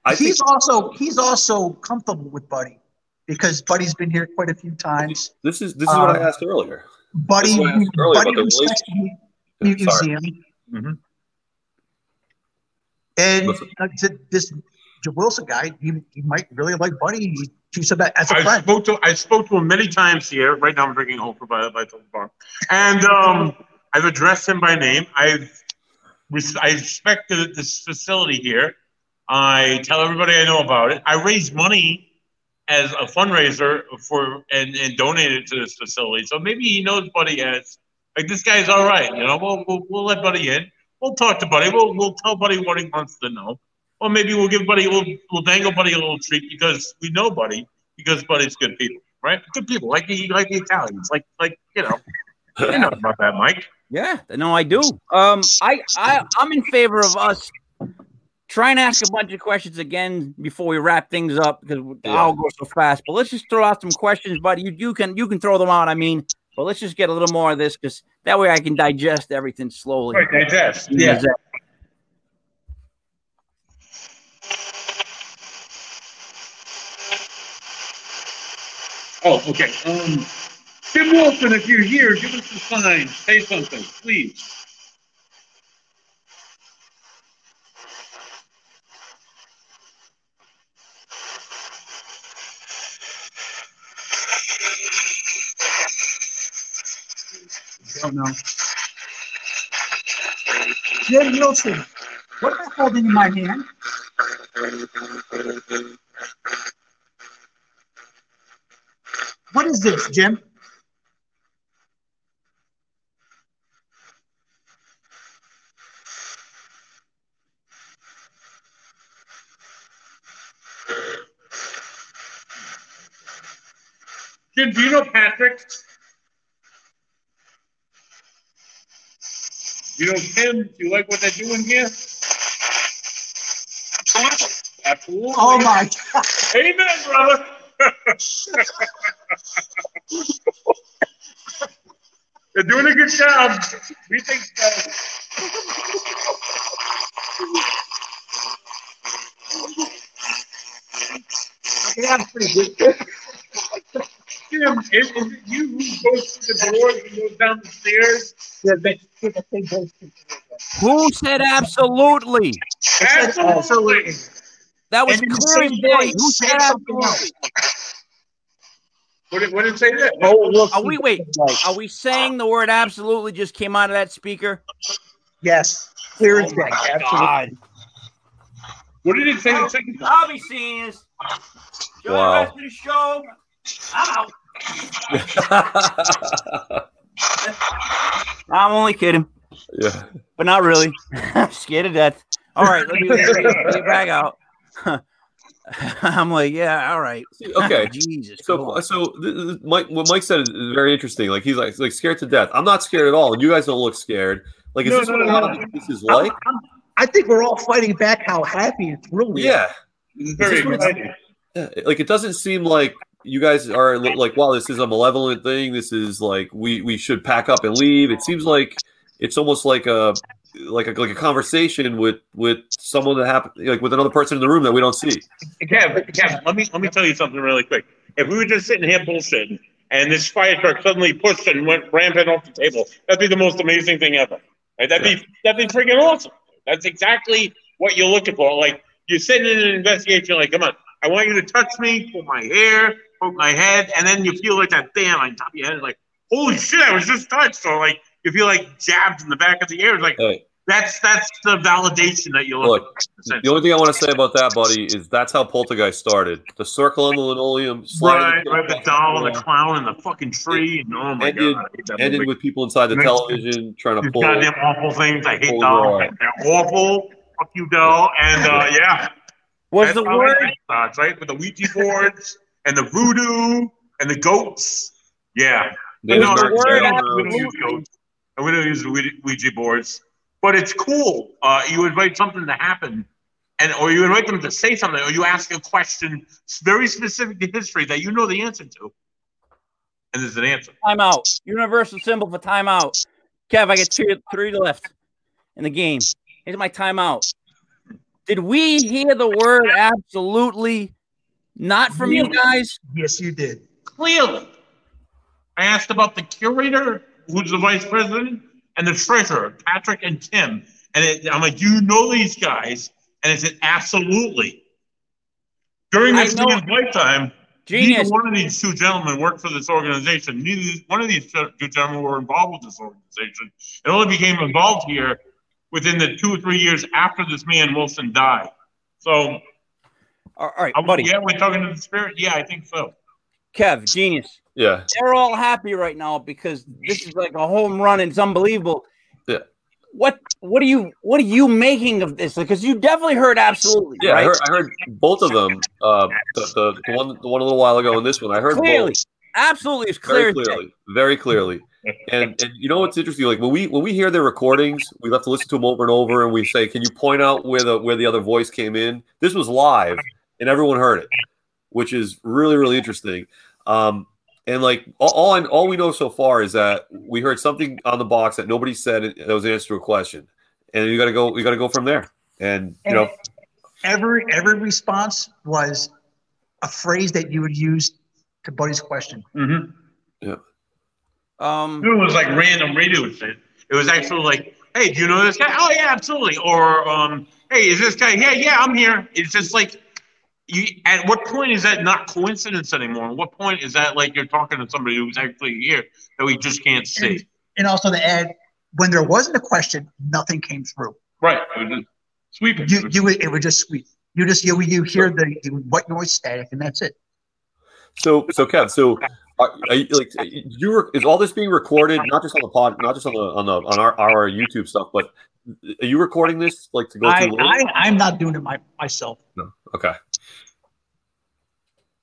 I think he's also he's also comfortable with Buddy because Buddy's been here quite a few times. this is this is what I uh, asked earlier. Buddy, I asked earlier Buddy respects the Yeah, mu- sorry. museum, Mhm. and Listen. uh, this Joe Wilson guy, he, he might really like Buddy. He treats him as a I friend. spoke to I spoke to him many times here. Right now, I'm drinking Oprah by by the bar, and um, I've addressed him by name. I've res- I respect the, this facility here. I tell everybody I know about it. I raise money as a fundraiser for and, and donate it to this facility. So maybe he knows Buddy as like this guy's all right. You know, we'll we'll, we'll let Buddy in. We'll talk to Buddy. We'll we'll tell Buddy what he wants to know. Or maybe we'll give Buddy we'll we'll dangle Buddy a little treat because we know Buddy because Buddy's good people, right? Good people, like the like the Italians, like like you know. You know about that, Mike. Yeah, no, I do. Um, I, I, I'm in favor of us trying and ask a bunch of questions again before we wrap things up because Yeah. I'll go so fast. But let's just throw out some questions, buddy. You, you can, you can throw them out. I mean, but let's just get a little more of this because that way I can digest everything slowly. Right, digest. Yeah. Oh, okay. Um, Jim Wilson, if you're here, give us a sign. Say something, please. Don't know. Jim Wilson, What am I holding in my hand? What is this? Jim, do you know Patrick? You know Tim? Do you like what they're doing here? Absolutely. Absolutely. Oh my God. Amen, brother. They're doing a good job. We think so. Yeah, I'm pretty good. Jim, is, is it you who goes to the doors and goes down the stairs? Who said absolutely? Absolutely. That was And clear as day. Who said something absolutely? What did, what did it say that? Oh, look. Are we wait? Are we saying the word absolutely just came out of that speaker? Yes. Clear as Oh day. Absolutely. God. What did it say the second time? I'll be seeing you. Enjoy Wow. the rest of the show. I'm out. I'm only kidding, yeah. but not really. I'm scared to death. All right, let me let me- let back out. I'm like, yeah, all right. Okay. Jesus. So, come so th- th- Mike, what Mike said is is very interesting. Like he's like, like scared to death. I'm not scared at all, and you guys don't look scared. Like, is No, this no, what a lot no. of this is like? I'm- I'm- I think we're all fighting back how happy and thrilled we are. Yeah. It's very Is this what it's- exciting. Yeah, like it doesn't seem like you guys are like, wow, this is a malevolent thing. This is like we we should pack up and leave. It seems like it's almost like a like a like a conversation with with someone that happened like with another person in the room that we don't see. Kev, Kev, let me let me tell you something really quick. If we were just sitting here bullshitting and this fire truck suddenly pushed and went rampant off the table, that'd be the most amazing thing ever. Right? That'd be that'd be freaking awesome. That's exactly what you're looking for. Like you're sitting in an investigation, like, come on, I want you to touch me, pull my hair, poke my head, and then you feel like that damn on top of your head, like, holy shit, I was just touched. Or like you feel like jabbed in the back of the ear. Like Hey, that's that's the validation that you're looking Look, for. the only thing I want to say about that, buddy, is that's how Poltergeist started. The circle on the linoleum, Right, right, the doll and the clown and the fucking tree, and oh my Ended- god, I hate ended movie. with people inside the Makes- television trying to These pull. goddamn awful things. I hate pull dolls. the- They're awful. Fuck you, doll. And uh, yeah, was that's the how word? it starts, right? With the Ouija boards and the voodoo and the goats. Yeah, They no, the word we don't, starting, we don't use goats, and we don't use Ouija- Ouija boards. But it's cool. Uh, you invite something to happen, and or you invite them to say something, or you ask a question very specific to history that you know the answer to, and there's an answer. Timeout. Universal symbol for timeout. Kev, I get two, three left in the game. Here's my timeout. Did we hear the word absolutely not from you guys? Yes, you did. Clearly. I asked about the curator, who's the vice president, and the treasurer, Patrick and Tim. And it, I'm like, do you know these guys? And it said, absolutely. During this man's lifetime, Genius. neither one of these two gentlemen worked for this organization. Neither one of these two gentlemen were involved with this organization. It only became involved here within the two or three years after this man Wilson died. So, All right, I'm, buddy. yeah, we're talking to the spirit. Yeah, I think so. Kev, genius. Yeah, They're all happy right now because this is like a home run. It's unbelievable. Yeah. What what are you what are you making of this? Because you definitely heard absolutely, yeah. I heard, I heard both of them. Uh, the, the, the one, the one a little while ago, and this one. I heard Clearly. both Absolutely, it's clear. very as day. clearly, very clearly. And and you know what's interesting? Like when we when we hear their recordings, we have to listen to them over and over, and we say, "Can you point out where the where the other voice came in?" This was live, and everyone heard it, which is really really interesting. Um, and like all all, I, all we know so far is that we heard something on the box that nobody said that was an answer to a question, and you got to go. We got to go from there. And you know, every every response was a phrase that you would use to Buddy's question. Mm-hmm. Um, It was like random radio shit. It was actually like, hey, do you know this guy? Oh yeah, absolutely. Or um, hey, is this guy? Yeah, yeah, I'm here. It's just like you at what point is that not coincidence anymore? At what point is that like you're talking to somebody who's actually here that we just can't see? And also to add, when there wasn't a question, nothing came through. Right. It was just- Sweeping. You you would, it would just sweep. You just you you hear the white noise static and that's it. So, so Kev, so are, are you, like you were, is all this being recorded? Not just on the pod, not just on the on the on our, our YouTube stuff, but are you recording this like to go I, through? I I'm not doing it my, myself. no. Okay.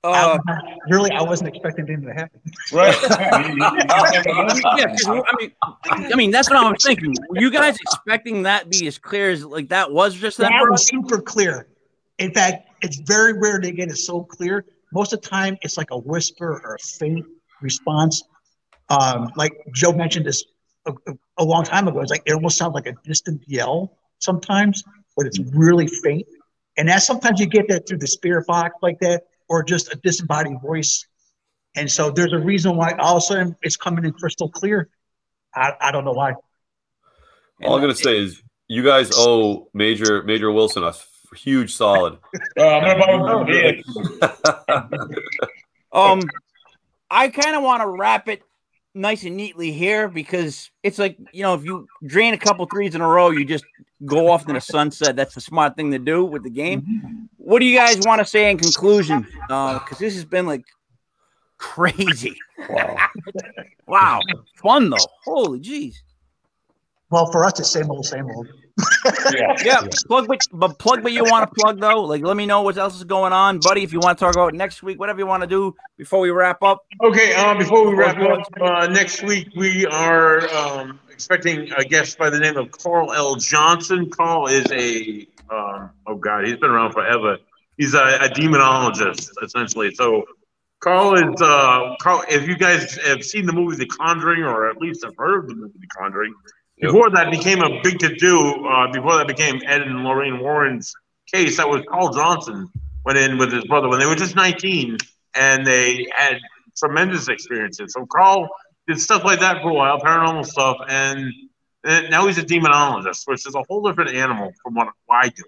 Uh, I- really, I wasn't expecting anything to happen. Right. yeah, 'cause, I mean, I mean, that's what I was thinking. Were you guys expecting that be as clear as like that was just then? That was super clear. In fact, it's very rare to get it so clear. Most of the time, it's like a whisper or a faint response. Um, like Joe mentioned this a, a- a long time ago. It's like it almost sounds like a distant yell sometimes, but it's really faint. And that sometimes you get that through the spirit box like that, or just a disembodied voice. And so there's a reason why all of a sudden it's coming in crystal clear. I, I don't know why. All I'm gonna say is you guys owe Major Major Wilson a huge solid. Uh, I'm gonna borrow yeah. Um, I kind of want to wrap it nice and neatly here because it's like you know if you drain a couple threes in a row, you just go off in the sunset. That's the smart thing to do with the game. What do you guys want to say in conclusion? Uh, because this has been like crazy. Wow. Wow, fun though. Holy jeez. Well, for us, it's same old, same old. yeah. Yeah, plug what, but plug what you want to plug though. Like, let me know what else is going on, buddy. If you want to talk about it next week, whatever you want to do before we wrap up. Okay, uh, before we wrap up, uh, next week we are um, expecting a guest by the name of Carl L. Johnson. Carl is a, um, oh God, he's been around forever. He's a, a demonologist, essentially. So, Carl is, uh, Carl, if you guys have seen the movie The Conjuring, or at least have heard of the movie The Conjuring, Yep. before that became a big to do, uh, before that became Ed and Lorraine Warren's case, that was Carl Johnson went in with his brother when they were just 19 and they had tremendous experiences. So Carl did stuff like that for a while, paranormal stuff, and, and now he's a demonologist, which is a whole different animal from what I do.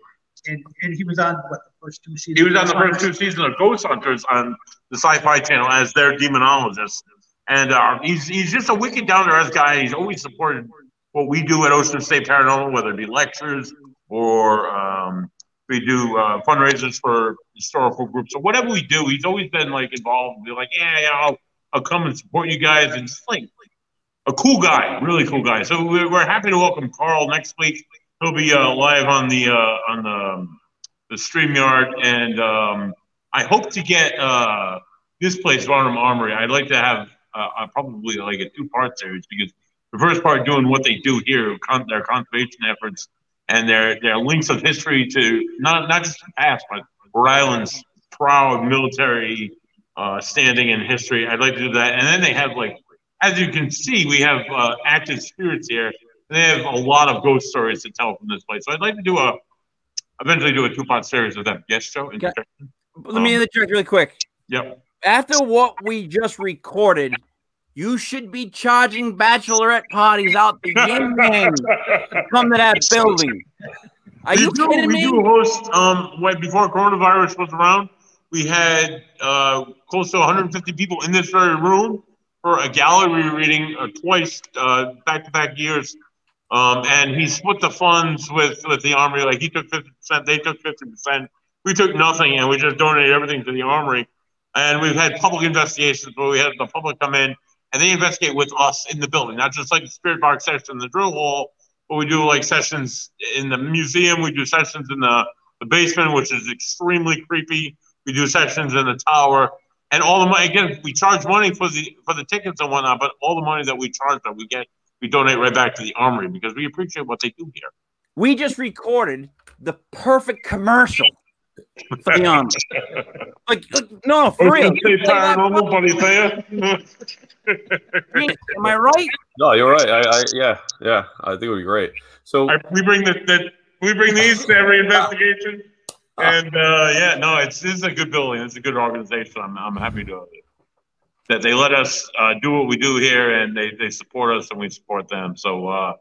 And, and he was on what the first two seasons. He was on the first two seasons of Ghost Hunters on the Sci-Fi Channel as their demonologist, and uh, he's he's just a wicked down to earth guy. He's always supported what we do at Ocean State Paranormal, whether it be lectures or um, we do uh, fundraisers for historical groups or whatever we do. He's always been like involved. Be like, yeah, yeah, I'll, I'll come and support you guys, and just like a cool guy, really cool guy. So we're, happy to welcome Carl next week. He'll be uh, live on the uh, on the the Streamyard, and um, I hope to get uh, this place, Varnum Armory. I'd like to have uh, uh, probably like a two part series because the first part doing what they do here, con- their conservation efforts, and their their links of history to not not just the past, but Rhode Island's proud military uh, standing in history. I'd like to do that, and then they have like, as you can see, we have uh, active spirits here. They have a lot of ghost stories to tell from this place. So I'd like to do a eventually do a two part series with them. Yes, Joe. Let me interject really quick. Yep. After what we just recorded, you should be charging bachelorette parties out the yin yang to come to that building. Are we you do, kidding we me? do host um when before coronavirus was around we had uh close to 150 people in this very room for a gallery reading uh, twice uh back to back years um and he split the funds with with the armory like he took 50 percent they took 50 percent we took nothing and we just donated everything to the armory and we've had public investigations where we had the public come in and they investigate with us in the building not just like the spirit box section in the drill hall but we do like sessions in the museum. We do sessions in the, the basement, which is extremely creepy. We do sessions in the tower, and all the money. Again, we charge money for the for the tickets and whatnot, but all the money that we charge that we get, we donate right back to the armory because we appreciate what they do here. We just recorded the perfect commercial for the army. Like, like no, no, for real. Say paranormal, buddy, there. Am I right? No, you're right. I, I yeah, yeah. I think it would be great. So I- we bring the, the we bring these to every investigation, and uh, yeah, no, it's this is a good building. It's a good organization. I'm I'm happy to that they let us uh, do what we do here, and they they support us, and we support them. So uh,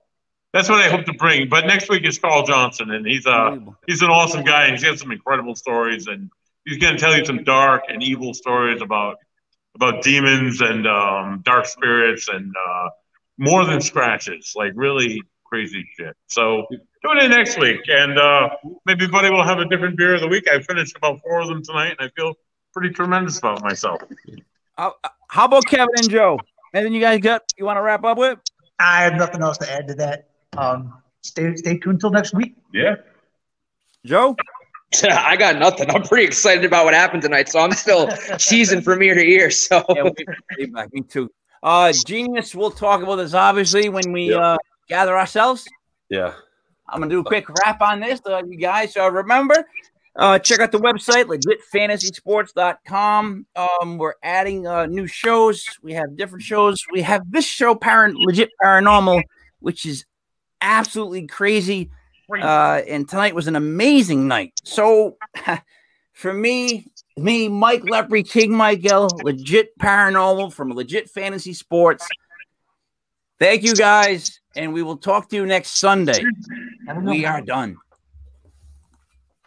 that's what I hope to bring. But next week is Carl Johnson, and he's uh he's an awesome guy, and he's got some incredible stories, and he's going to tell you some dark and evil stories about about demons and um, dark spirits and uh, more than scratches, like really crazy shit. So tune in next week, and uh, maybe Buddy will have a different beer of the week. I finished about four of them tonight, and I feel pretty tremendous about myself. Uh, how about Kevin and Joe? Anything you guys got you want to wrap up with? I have nothing else to add to that. Um, stay stay tuned until next week. Yeah. Joe? I got nothing. I'm pretty excited about what happened tonight, so I'm still cheesing from ear to ear. So Yeah, we- we- me too. Uh, Genius, we'll talk about this obviously when we Yep. uh, gather ourselves. Yeah. I'm gonna do a quick wrap on this, uh, you guys. So remember, uh, check out the website legitfantasysports.com. Um, we're adding uh, new shows. We have different shows. We have this show, Parent Legit Paranormal, which is absolutely crazy. Uh, and tonight was an amazing night. So for me, me, Mike Lepre, King Michael, legit paranormal from Legit Fantasy Sports. Thank you guys, and we will talk to you next Sunday. We are done.